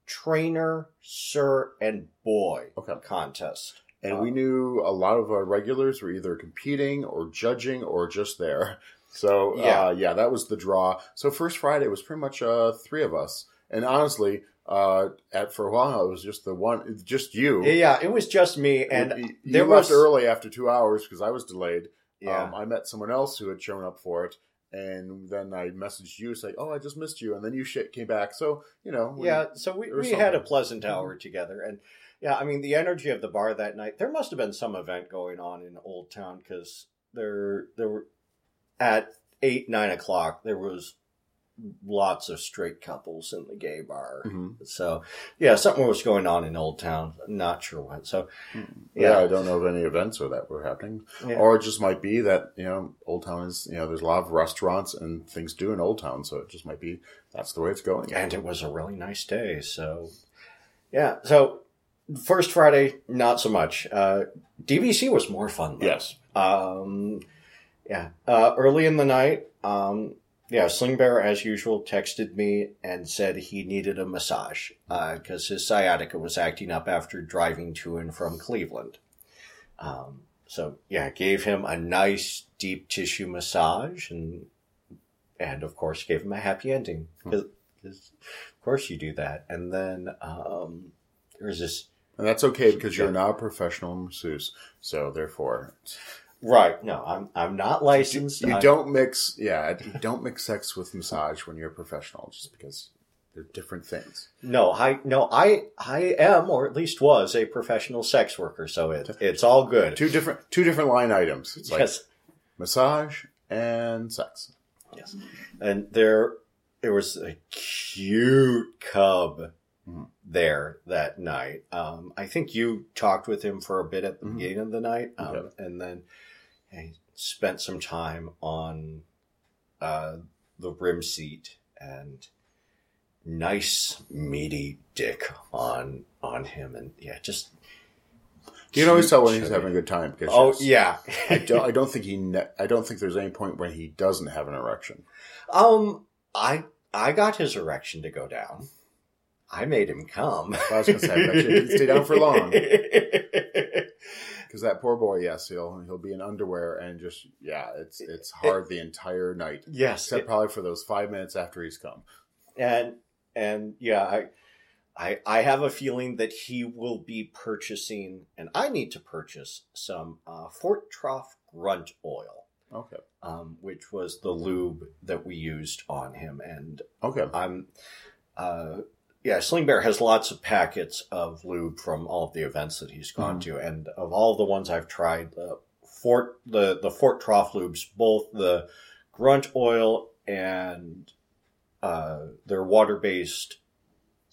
trainer, sir, and boy Okay. contest. and we knew a lot of our regulars were either competing or judging or just there. So Yeah. uh, yeah, that was the draw. So first Friday was pretty much uh, three of us, and honestly, uh, at for a while it was just the one, just you. Yeah, it was just me, and you, you there left was- early after two hours because I was delayed. yeah, Um, I met someone else who had shown up for it, and then I messaged you saying, "Oh, I just missed you," and then you shit came back. So you know, we- yeah. So we, we had a pleasant hour together, and yeah, I mean the energy of the bar that night. There must have been some event going on in Old Town because there there were at eight nine o'clock there was lots of straight couples in the gay bar. Mhm. So yeah, something was going on in Old Town. Not sure what. So yeah. Yeah. I don't know of any events or that were happening, yeah. or it just might be that you know, Old Town is you know, there's a lot of restaurants and things do in Old Town, so it just might be that's the way it's going. and it was a really nice day. So yeah, so first Friday not so much. Uh, DBC was more fun. Though. Yes. Um, yeah. Uh, early in the night, um, yeah, Sling Bear, as usual, texted me and said he needed a massage because his sciatica was acting up after driving to and from Cleveland. Um, so yeah, gave him a nice deep tissue massage and and of course gave him a happy ending 'cause of course you do that. And then um, there's this and that's okay because you're not a professional masseuse, so therefore right. No, I'm I'm not licensed. you I- don't mix. Yeah, you don't mix sex with massage when you're a professional, just because they're different things. No, I no, I I am, or at least was, a professional sex worker, so it it's all good. Two different two different line items. It's like yes, massage and sex. yes, and there there was a cute cub Mhm. there that night. Um, I think you talked with him for a bit at the Mhm. beginning of the night, um, Okay. and then he spent some time on uh, the rim seat and nice meaty dick on on him, and yeah, just You can always tell when he's having a good time. Because Oh yeah. I don't. I *laughs* don't think he. Ne- I don't think there's any point when he doesn't have an erection. um, I I got his erection to go down. I made him come. I was gonna say, I bet you it didn't stay down for long. *laughs* Because that poor boy, yes, he'll he'll be in underwear and just yeah, it's it's hard the entire night, yes, except probably for those five minutes after he's come. and and yeah, I, I I have a feeling that he will be purchasing, and I need to purchase some uh, Fort Troff Grunt Oil, Okay, um, which was the lube that we used on him, and okay, I'm, uh, yeah, Sling Bear has lots of packets of lube from all of the events that he's gone to, and of all the ones I've tried, the Fort the the Fort Troff lubes, both the Grunt Oil and uh, they're water based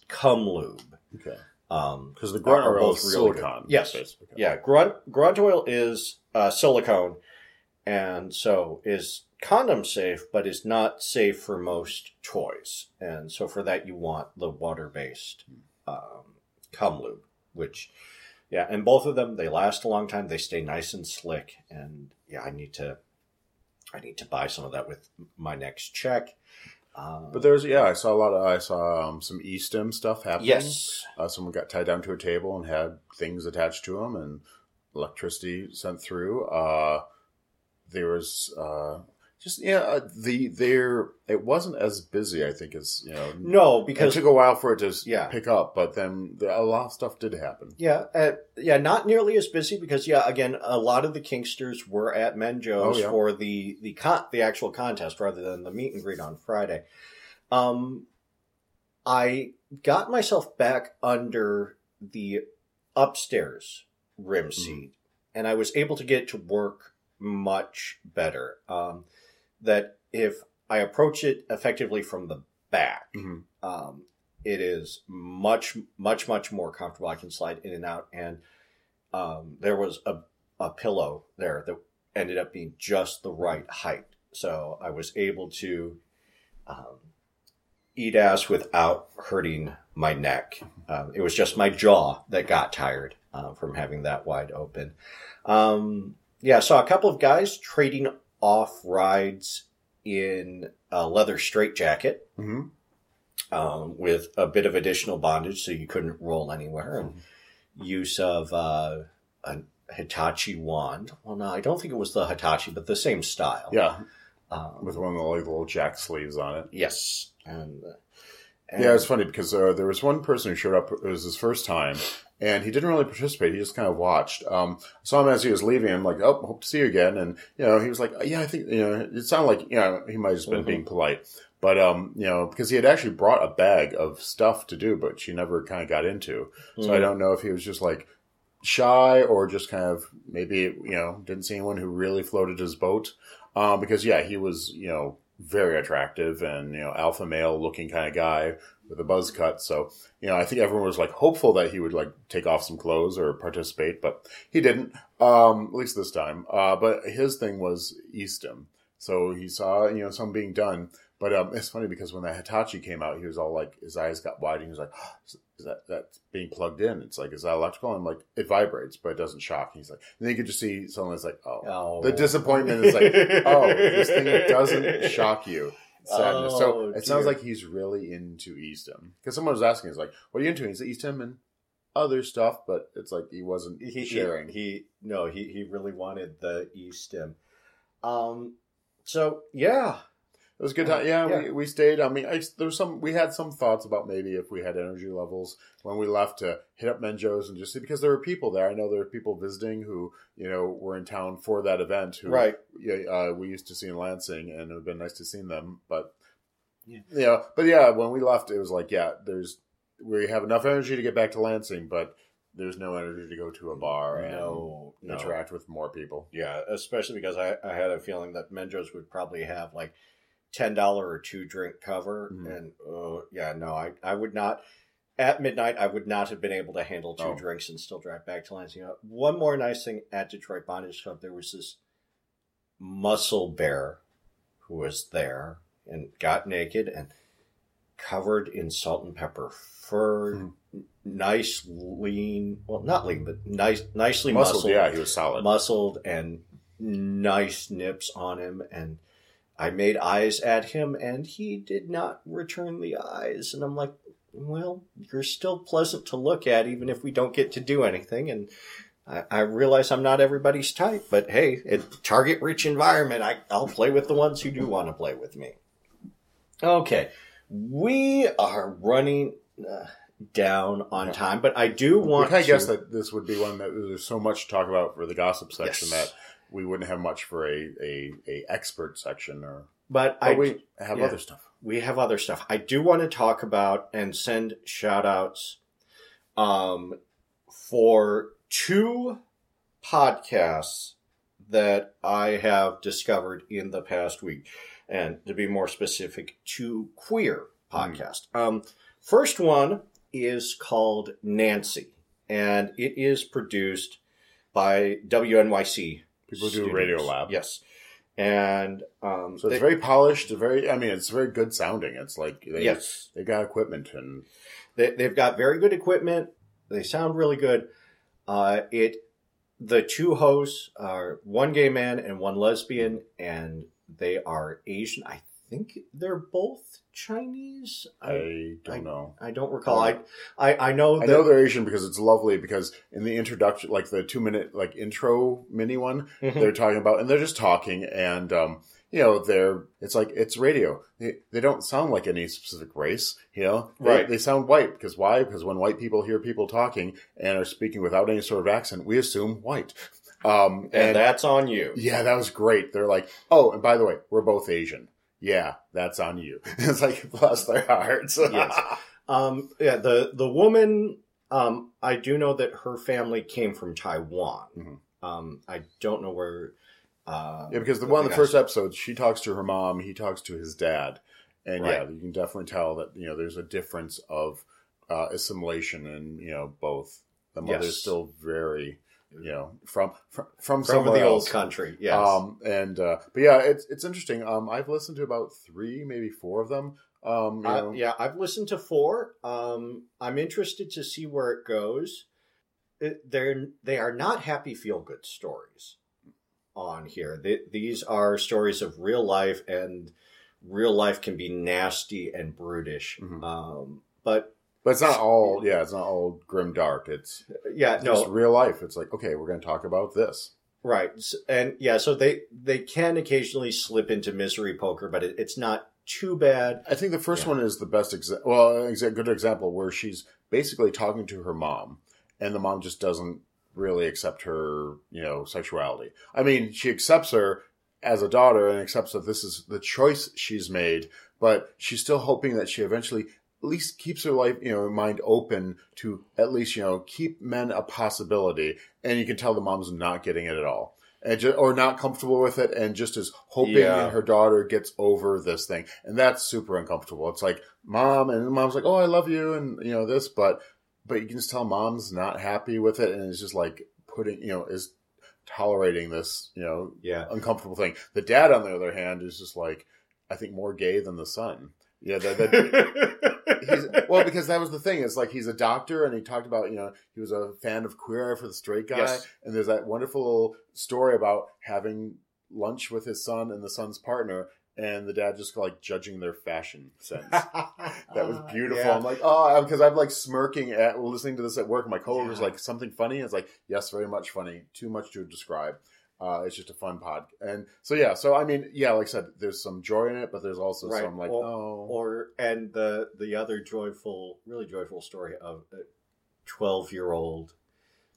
cum lube. Okay. Um, Because the grunt Are oil both is really good. Yes. basically. yeah, grunt grunt oil is uh, silicone, and so is condom safe, but is not safe for most toys. And so for that, you want the water based um, cum lube, which yeah, and both of them they last a long time. They stay nice and slick, and yeah, I need to I need to buy some of that with my next check. Um, But there's yeah, I saw a lot of I saw um, some e-stim stuff happening. yes, Uh, someone got tied down to a table and had things attached to them and electricity sent through. Uh, there was uh, just yeah, uh, the there it wasn't as busy. I think as you know. no, because It took a while for it to Yeah. pick up, but then the, a lot of stuff did happen. Yeah, uh, yeah, not nearly as busy because yeah, again, a lot of the Kinksters were at Menjo's Oh, yeah. for the the con- the actual contest rather than the meet and greet on Friday. Um, I got myself back under the upstairs rim seat, and I was able to get to work much better. Um, that if I approach it effectively from the back, Mhm. um, it is much, much, much more comfortable. I can slide in and out, and um, there was a, a pillow there that ended up being just the right height, so I was able to um, eat ass without hurting my neck. Um, it was just my jaw that got tired uh, from having that wide open. Um, yeah, saw a couple of guys trading off rides in a leather straitjacket hmm um, with a bit of additional bondage so you couldn't roll anywhere and use of uh, a Hitachi wand. Well, no, I don't think it was the Hitachi, but the same style. Yeah, Um, with one of the like, little jack sleeves on it. yes. And, uh, and Yeah, it's funny because uh, there was one person who showed up. It was his first time, and he didn't really participate. He just kind of watched. Um, saw him as he was leaving. I'm like, oh, hope to see you again. And you know, he was like, yeah, I think you know. It sounded like you know he might have just been Mhm. being polite, but um, you know, because he had actually brought a bag of stuff to do, but she never kind of got into. So I Mm. don't know if he was just like shy or just kind of maybe you know didn't see anyone who really floated his boat. Um, because yeah, he was you know very attractive and you know alpha male looking kind of guy with a buzz cut. So you know I think everyone was like hopeful that he would like take off some clothes or participate, but he didn't. Um, at least this time. Uh, but his thing was e-stim, so he saw you know some being done. But um, it's funny because when the Hitachi came out, he was all like, his eyes got wide, and he was like, "Is that that's being plugged in?" It's like, "Is that electrical?" I'm like, "It vibrates, but it doesn't shock." And he's like, and then you could just see someone that's like, "Oh, Oh. the disappointment is like, *laughs* oh, this thing doesn't shock you." *laughs* Sadness. Oh, so it sounds like he's really into e-stim because someone was asking, "Is like, what are you into?" And He's like, e-stim and other stuff, but it's like he wasn't he, sharing. He, he no, he he really wanted the E stim. Um. So yeah, It was a good time. Yeah, Yeah. We, we stayed. I mean, I, there was some. We had some thoughts about maybe if we had energy levels when we left to hit up Menjo's and just see because there were people there. I know there were people visiting who you know were in town for that event. Who right. yeah, uh, we used to see in Lansing, and it would have been nice to see them. But Yeah. yeah, but yeah, when we left, it was like, yeah, there's we have enough energy to get back to Lansing, but there's no energy to go to a bar and No, no. interact with more people. Yeah, especially because I, I had a feeling that Menjo's would probably have like ten dollar or two drink cover, Mhm. and uh, yeah, no, I I would not. At midnight, I would not have been able to handle two Oh. drinks and still drive back to Lansing. One more nice thing at Detroit Bondage Club, there was this muscle bear who was there and got naked and covered in salt and pepper fur, Mhm. nice lean, well, not lean, but nice, nicely Muscled, muscled yeah, he was solid. muscled and nice nips on him and I made eyes at him and he did not return the eyes. And I'm like well you're still pleasant to look at even if we don't get to do anything. And I, I realize I'm not everybody's type but hey it target rich environment I, I'll play with the ones who do want to play with me. Okay we are running uh, down on time but I do want kind of to guessed that this would be one that there's so much to talk about for the gossip section Yes. that we wouldn't have much for a, a, a expert section or but but I we have yeah. other stuff. we have other stuff. I do want to talk about and send shout outs um, for two podcasts that I have discovered in the past week. and to be more specific, two queer podcast. Um, first one is called Nancy, and it is produced by WNYC. People do Radio Lab. Yes. And um, So it's they- very polished, very. I mean, it's very good sounding. It's like they, yes, they got equipment and they, they've got very good equipment. They sound really good. Uh, it the two hosts are one gay man and one lesbian, and they are Asian. I think they're both Chinese. I I don't know. I don't recall. I I, I know I know they're Asian because it's lovely. Because in the introduction, like the two minute like intro mini one, Mhm. they're talking about, and they're just talking, and um, you know, they're it's like it's radio. They, they don't sound like any specific race, you know, They- Right. They, sound white because why? Because when white people hear people talking and are speaking without any sort of accent, we assume white. Um, and that's on you. yeah, that was great. They're like, oh, and by the way, we're both Asian. Yeah, that's on you. *laughs* it's like bless their hearts. *laughs* Yes. Um, yeah, the the woman. Um, I do know that her family came from Taiwan. Mhm. Um, I don't know where. Uh, Yeah, because the one of the first episodes, she talks to her mom, he talks to his dad, and yeah, you can definitely tell that you know there's a difference of uh, assimilation, and you know both the mother's Yes. still very you know from from from, from the old country. Yes. Um, and uh, but yeah, it's it's interesting. Um, I've listened to about three, maybe four of them. Um, Uh, yeah, I've listened to four. Um, I'm interested to see where it goes. It, they're they are not happy feel good stories on here. They, these are stories of real life, and real life can be nasty and brutish. Mhm. Um, but but it's not all. Yeah, it's not all grim dark. It's yeah, no, just real life. It's like okay, we're going to talk about this. Right, and yeah, so they they can occasionally slip into misery poker, but it, it's not too bad. I think the first Yeah. one is the best example. Well, exa- good example where she's basically talking to her mom, and the mom just doesn't really accept her, you know, sexuality. I mean, she accepts her as a daughter and accepts that this is the choice she's made, but she's still hoping that she eventually at least keeps her life, you know, mind open to at least, you know, keep men a possibility. And you can tell the mom's not getting it at all. And ju- or not comfortable with it, and just is hoping Yeah. her daughter gets over this thing, and that's super uncomfortable. It's like mom, and mom's like, "Oh, I love you," and you know this, but but you can just tell mom's not happy with it, and is just like putting, you know, is tolerating this, you know, Yeah, uncomfortable thing. The dad, on the other hand, is just like, I think more gay than the son. Yeah, that, that *laughs* he's, well, because that was the thing. It's like he's a doctor, and he talked about you know he was a fan of Queer Eye for the Straight Guy, Yes. and there's that wonderful little story about having lunch with his son and the son's partner, and the dad just like judging their fashion sense. *laughs* That was ah, beautiful. Yeah. I'm like, oh, because I'm like smirking at listening to this at work. My coworker's Yeah. like, something funny. It's like, yes, very much funny. Too much to describe. Uh, it's just a fun pod. And so, yeah. So, I mean, yeah, like I said, there's some joy in it, but there's also Right. some like, Or- oh, or and the the other joyful, really joyful story of a twelve year old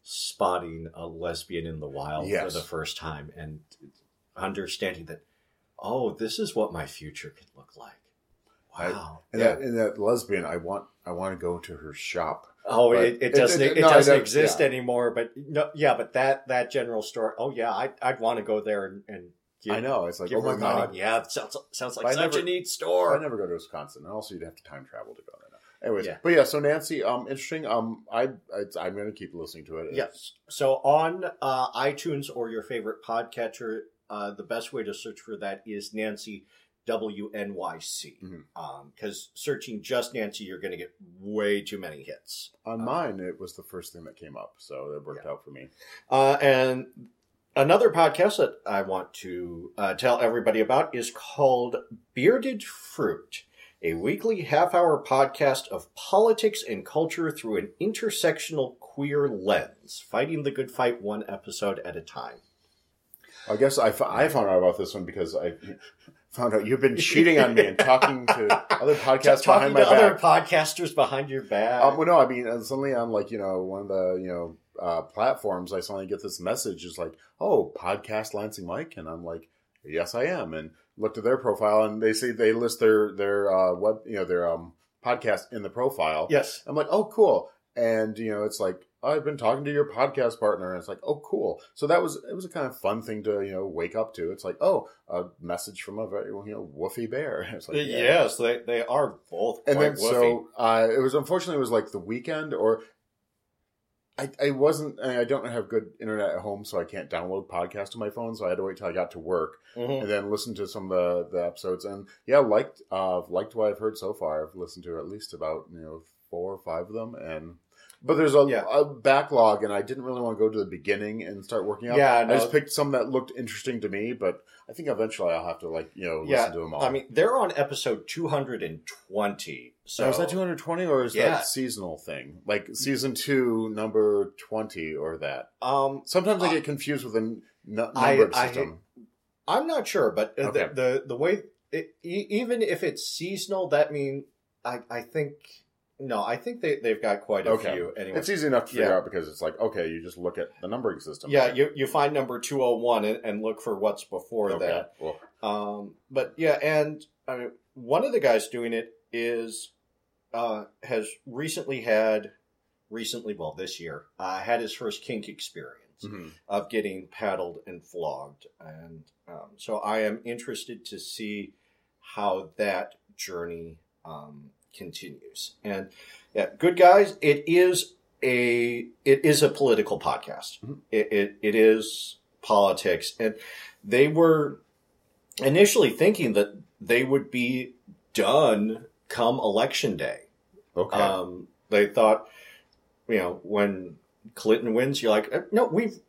spotting a lesbian in the wild Yes. for the first time and understanding that, oh, this is what my future could look like. I- Wow. and, Yeah. that, and that lesbian, I want, I want to go to her shop. Oh, But it, it it- doesn't. it- It, no, doesn't exist yeah. anymore. But no, yeah. But that that general store. Oh yeah, I I'd want to go there and, and give, I know. It's like, oh my money. God. Yeah, it sounds sounds like such never- a neat store. I never go to Wisconsin. And also, you'd have to time travel to go there. Anyways, Yeah. but yeah, so Nancy, um, interesting. Um, I, I I'm going to keep listening to it. Yes. So on uh, iTunes or your favorite podcatcher, uh, the best way to search for that is Nancy WNYC. Because searching just Nancy, you're going to get way too many hits. On mine, it was the first thing that came up, so it worked Yeah. out for me. Uh, and another podcast that I want to uh, tell everybody about is called Bearded Fruit, a weekly half hour podcast of politics and culture through an intersectional queer lens, fighting the good fight one episode at a time. I guess I, fo- I found out about this one because I found out you've been cheating on me and talking to *laughs* other podcasts Talking behind my to other podcasters behind your back. Um, well, no, I mean, uh, suddenly on like you know one of the you know uh, platforms, I suddenly get this message. is like, oh, podcast Lansing Mike, and I'm like, yes, I am, and looked at their profile, and they say they list their their uh, web, you know, their um podcast in the profile. yes. I'm like, oh, cool. And, you know, it's like, I've been talking to your podcast partner, and it's like, oh, cool. So that was it was a kind of fun thing to you know wake up to. It's like, oh, a message from a very you know woofy bear. *laughs* It's like, yeah. yes, they they are both. and then woofy. so uh, it was unfortunately it was like the weekend or I, I wasn't I don't have good internet at home so I can't download podcasts to my phone so I had to wait till I got to work Mhm. and then listen to some of the, the episodes and yeah liked uh liked what I've heard so far I've listened to at least about you know four or five of them and but there's a, Yeah. a backlog and I didn't really want to go to the beginning and start working out. Yeah, I just picked some that looked interesting to me but I think eventually I'll have to like you know Yeah, listen to them all I mean, they're on episode 220. So Now, is that 220 or is Yeah. that seasonal thing? Like season two, number 20 or that? um, Sometimes I Uh, get confused with the n- n- I- numbered I system. I'm not sure, but Okay. the, the the way it, even if it's seasonal, that means I I think no, I think they they've got quite a Okay. few anyway. It's easy enough to figure Yeah. out because it's like, okay, you just look at the numbering system. yeah, you you find number 201 and, and look for what's before Okay. that. Well, Um, but yeah, and I mean, one of the guys doing it is uh, has recently had recently, well, this year, uh, had his first kink experience mhm. of getting paddled and flogged, and um, so I am interested to see how that journey um, continues. And yeah, good guys, it is a it is a political podcast. Mhm. It, it it is politics, and they were initially thinking that they would be done come election day. Okay. Um, they thought, you know, when Clinton wins, you're like, "Uh, no, we've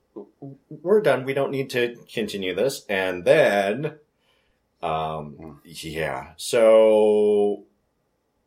we're done. We don't need to continue this. And then, um, yeah. So,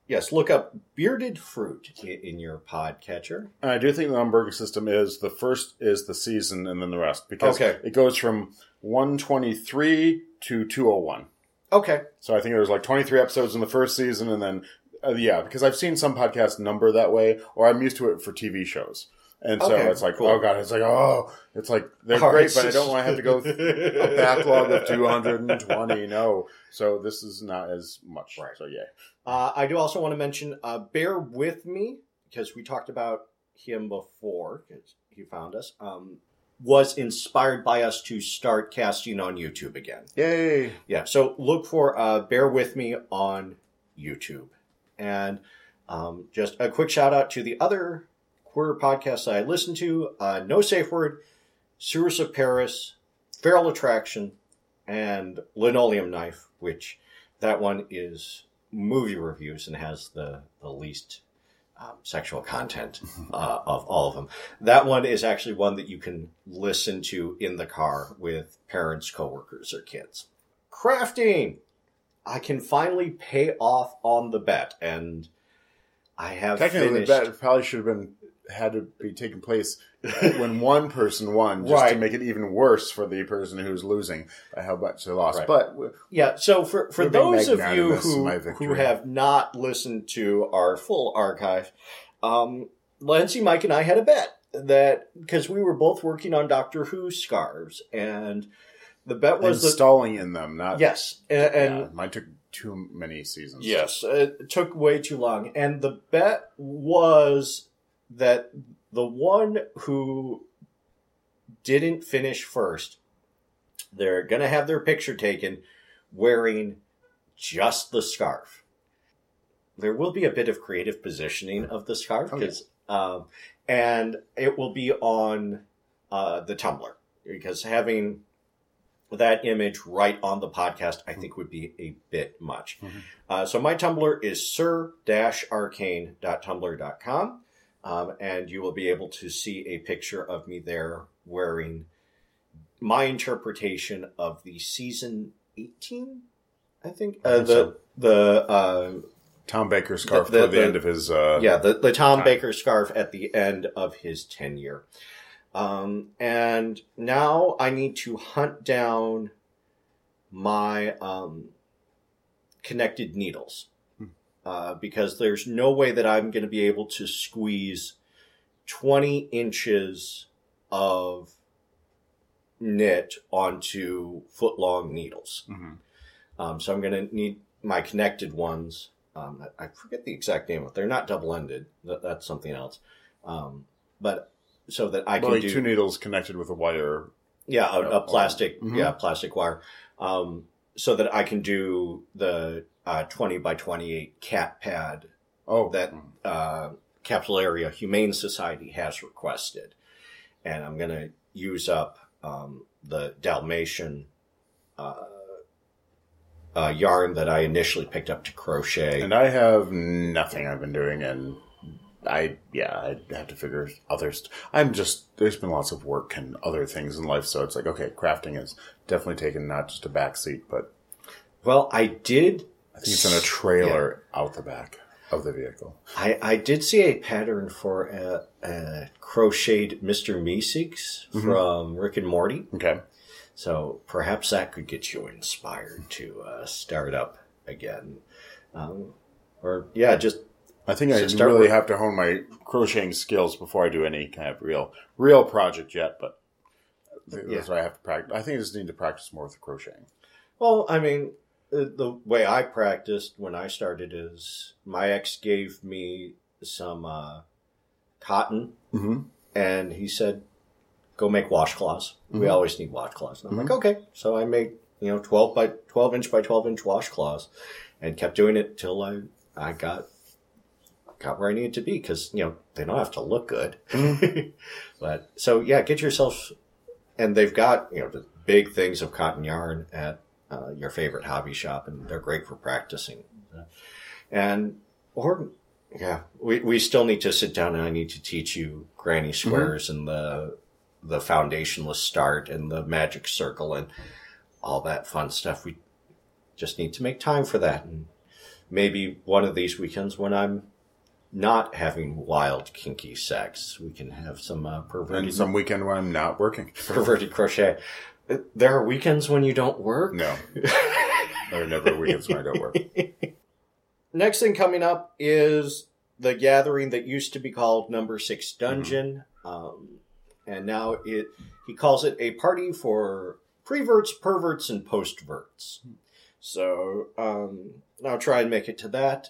yes, look up bearded fruit in, your podcatcher. and I do think the numbering system is the first is the season and then the rest because Okay. it goes from 123 to 201. Okay. So I think there was like 23 episodes in the first season, and then uh, yeah, because I've seen some podcasts number that way, or I'm used to it for TV shows, and so Okay, it's like, cool. oh god, it's like oh, it's like they're All great, right. but I don't want to have to go th- *laughs* a backlog of 220. No, so this is not as much. Right. So yeah, Uh, I do also want to mention, uh, bear with me because we talked about him before because he found us. Um, was inspired by us to start casting on YouTube again. yay! Yeah, so look for uh, Bear With Me on YouTube. And um, just a quick shout out to the other queer podcasts I listen to uh, No Safe Word, Sewers of Paris, Feral Attraction, and Linoleum Knife, which that one is movie reviews and has the, the least um, sexual content *laughs* uh, of all of them. That one is actually one that you can listen to in the car with parents, coworkers, or kids. Crafting! I can finally pay off on the bet, and I have Technically, finished. that probably should have been had to be taking place *laughs* when one person won, just to make it even worse for the person who's losing by how much they lost. Right. But Yeah, so for, for those of you who, who have not listened to our full archive, um, Lansing, Mike, and I had a bet that because we were both working on Doctor Who scarves, and the bet was installing in them, not yes, and, and Yeah, mine took too many seasons. Yes, it took way too long. And the bet was that the one who didn't finish first, they're going to have their picture taken wearing just the scarf. There will be a bit of creative positioning of the scarf, Oh, yeah. um, and it will be on uh, the Tumblr because having that image right on the podcast, I think would be a bit much. Mhm. Uh, so my Tumblr is sir-arcane.tumblr.com. Um, and you will be able to see a picture of me there wearing my interpretation of the season 18, I think. Uh, the, so. the, uh, Tom Baker scarf The- the- the, the- end of his. Uh, yeah, the, the Tom time. Baker scarf at the end of his tenure. Um, and now I need to hunt down my um, connected needles. Uh, because there's no way that I'm going to be able to squeeze 20 inches of knit onto foot long needles. Mhm. Um, so I'm going to need my connected ones. Um, I I forget the exact name of it. They're not double ended. That, that's something else. Um, but so that I can like do two needles connected with a wire. yeah a, a plastic mhm. yeah plastic wire, um, so that I can do the uh, twenty by twenty eight cat pad Oh, that uh, Capital Area Humane Society has requested, and I'm going to use up um, the Dalmatian uh, uh, yarn that I initially picked up to crochet. And I have nothing I've been doing, and I yeah, I have to figure others. St- I'm just there's been lots of work and other things in life, so it's like okay, crafting is definitely taken not just a back seat, but well, I did. I think it's in a trailer out the back of the vehicle. I, I did see a pattern for a, a crocheted Mr. Meeseeks Mhm. from Rick and Morty. Okay, So perhaps that could get you inspired to uh, start up again. Um, or, yeah, just I think I So start really with- have to hone my crocheting skills before I do any kind of real real project yet, but. I That's Yeah. what I have to practice. I think I just need to practice more with the crocheting. Well, I mean, uh, the way I practiced when I started is my ex gave me some uh, cotton, Mm-hmm. and he said, "Go make washcloths. We Mhm. always need washcloths." And I'm Mhm. like, "Okay." So I made you know twelve by twelve inch by twelve inch washcloths, and kept doing it till I I got got where I needed to be because you know they don't have to look good. *laughs* but so yeah, get yourself, and they've got you know the big things of cotton yarn at uh, your favorite hobby shop, and they're great for practicing. And or yeah, we we still need to sit down, and I need to teach you granny squares and the the foundationless start and the magic circle and all that fun stuff. We just need to make time for that, and maybe one of these weekends when I'm not having wild kinky sex, we can have some uh, perverted And some weekend when I'm not working. *laughs* perverted crochet. Uh, There are weekends when you don't work. No. *laughs* there are never weekends when I don't work. *laughs* Next thing coming up is the gathering that used to be called Number Six Dungeon, um, and now it he calls it a party for preverts, perverts, and postverts. So um, I'll try and make it to that,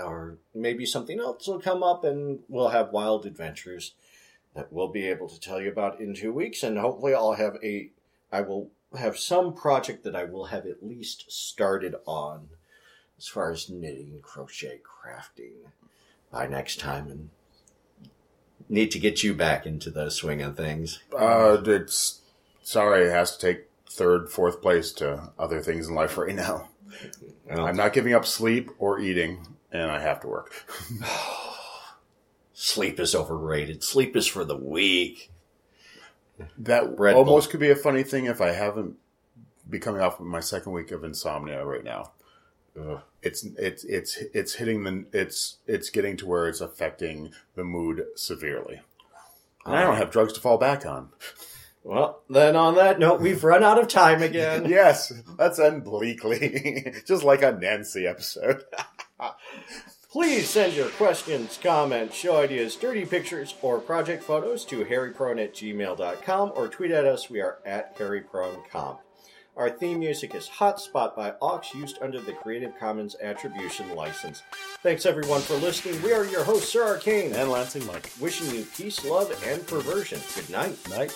or maybe something else will come up, and we'll have wild adventures that we'll be able to tell you about in two weeks, and hopefully I'll have a I will have some project that I will have at least started on as far as knitting, crochet, crafting by next time and need to get you back into the swing of things. Uh, it's sorry, it has to take third, fourth place to other things in life right now. Well, I'm not giving up sleep or eating, and I have to work. *sighs* sleep is overrated. Sleep is for the weak. That Red Bull. almost could be a funny thing if I haven't be coming off of my second week of insomnia right now. Ugh. It's it's it's it's hitting the it's it's getting to where it's affecting the mood severely. And I don't have drugs to fall back on. Well, then on that note, we've run out of time again. *laughs* yes, let's end bleakly, *laughs* just like a Nancy episode. *laughs* Please send your questions, comments, show ideas, dirty pictures, or project photos to hairyprone at gmail.com or tweet at us. We are at hairypronecomp. Our theme music is Hotspot by Ox, used under the Creative Commons Attribution License. Thanks everyone for listening. We are your hosts, Sir Arcane, And Lansing Mike. wishing you peace, love, and perversion. Good night. Night.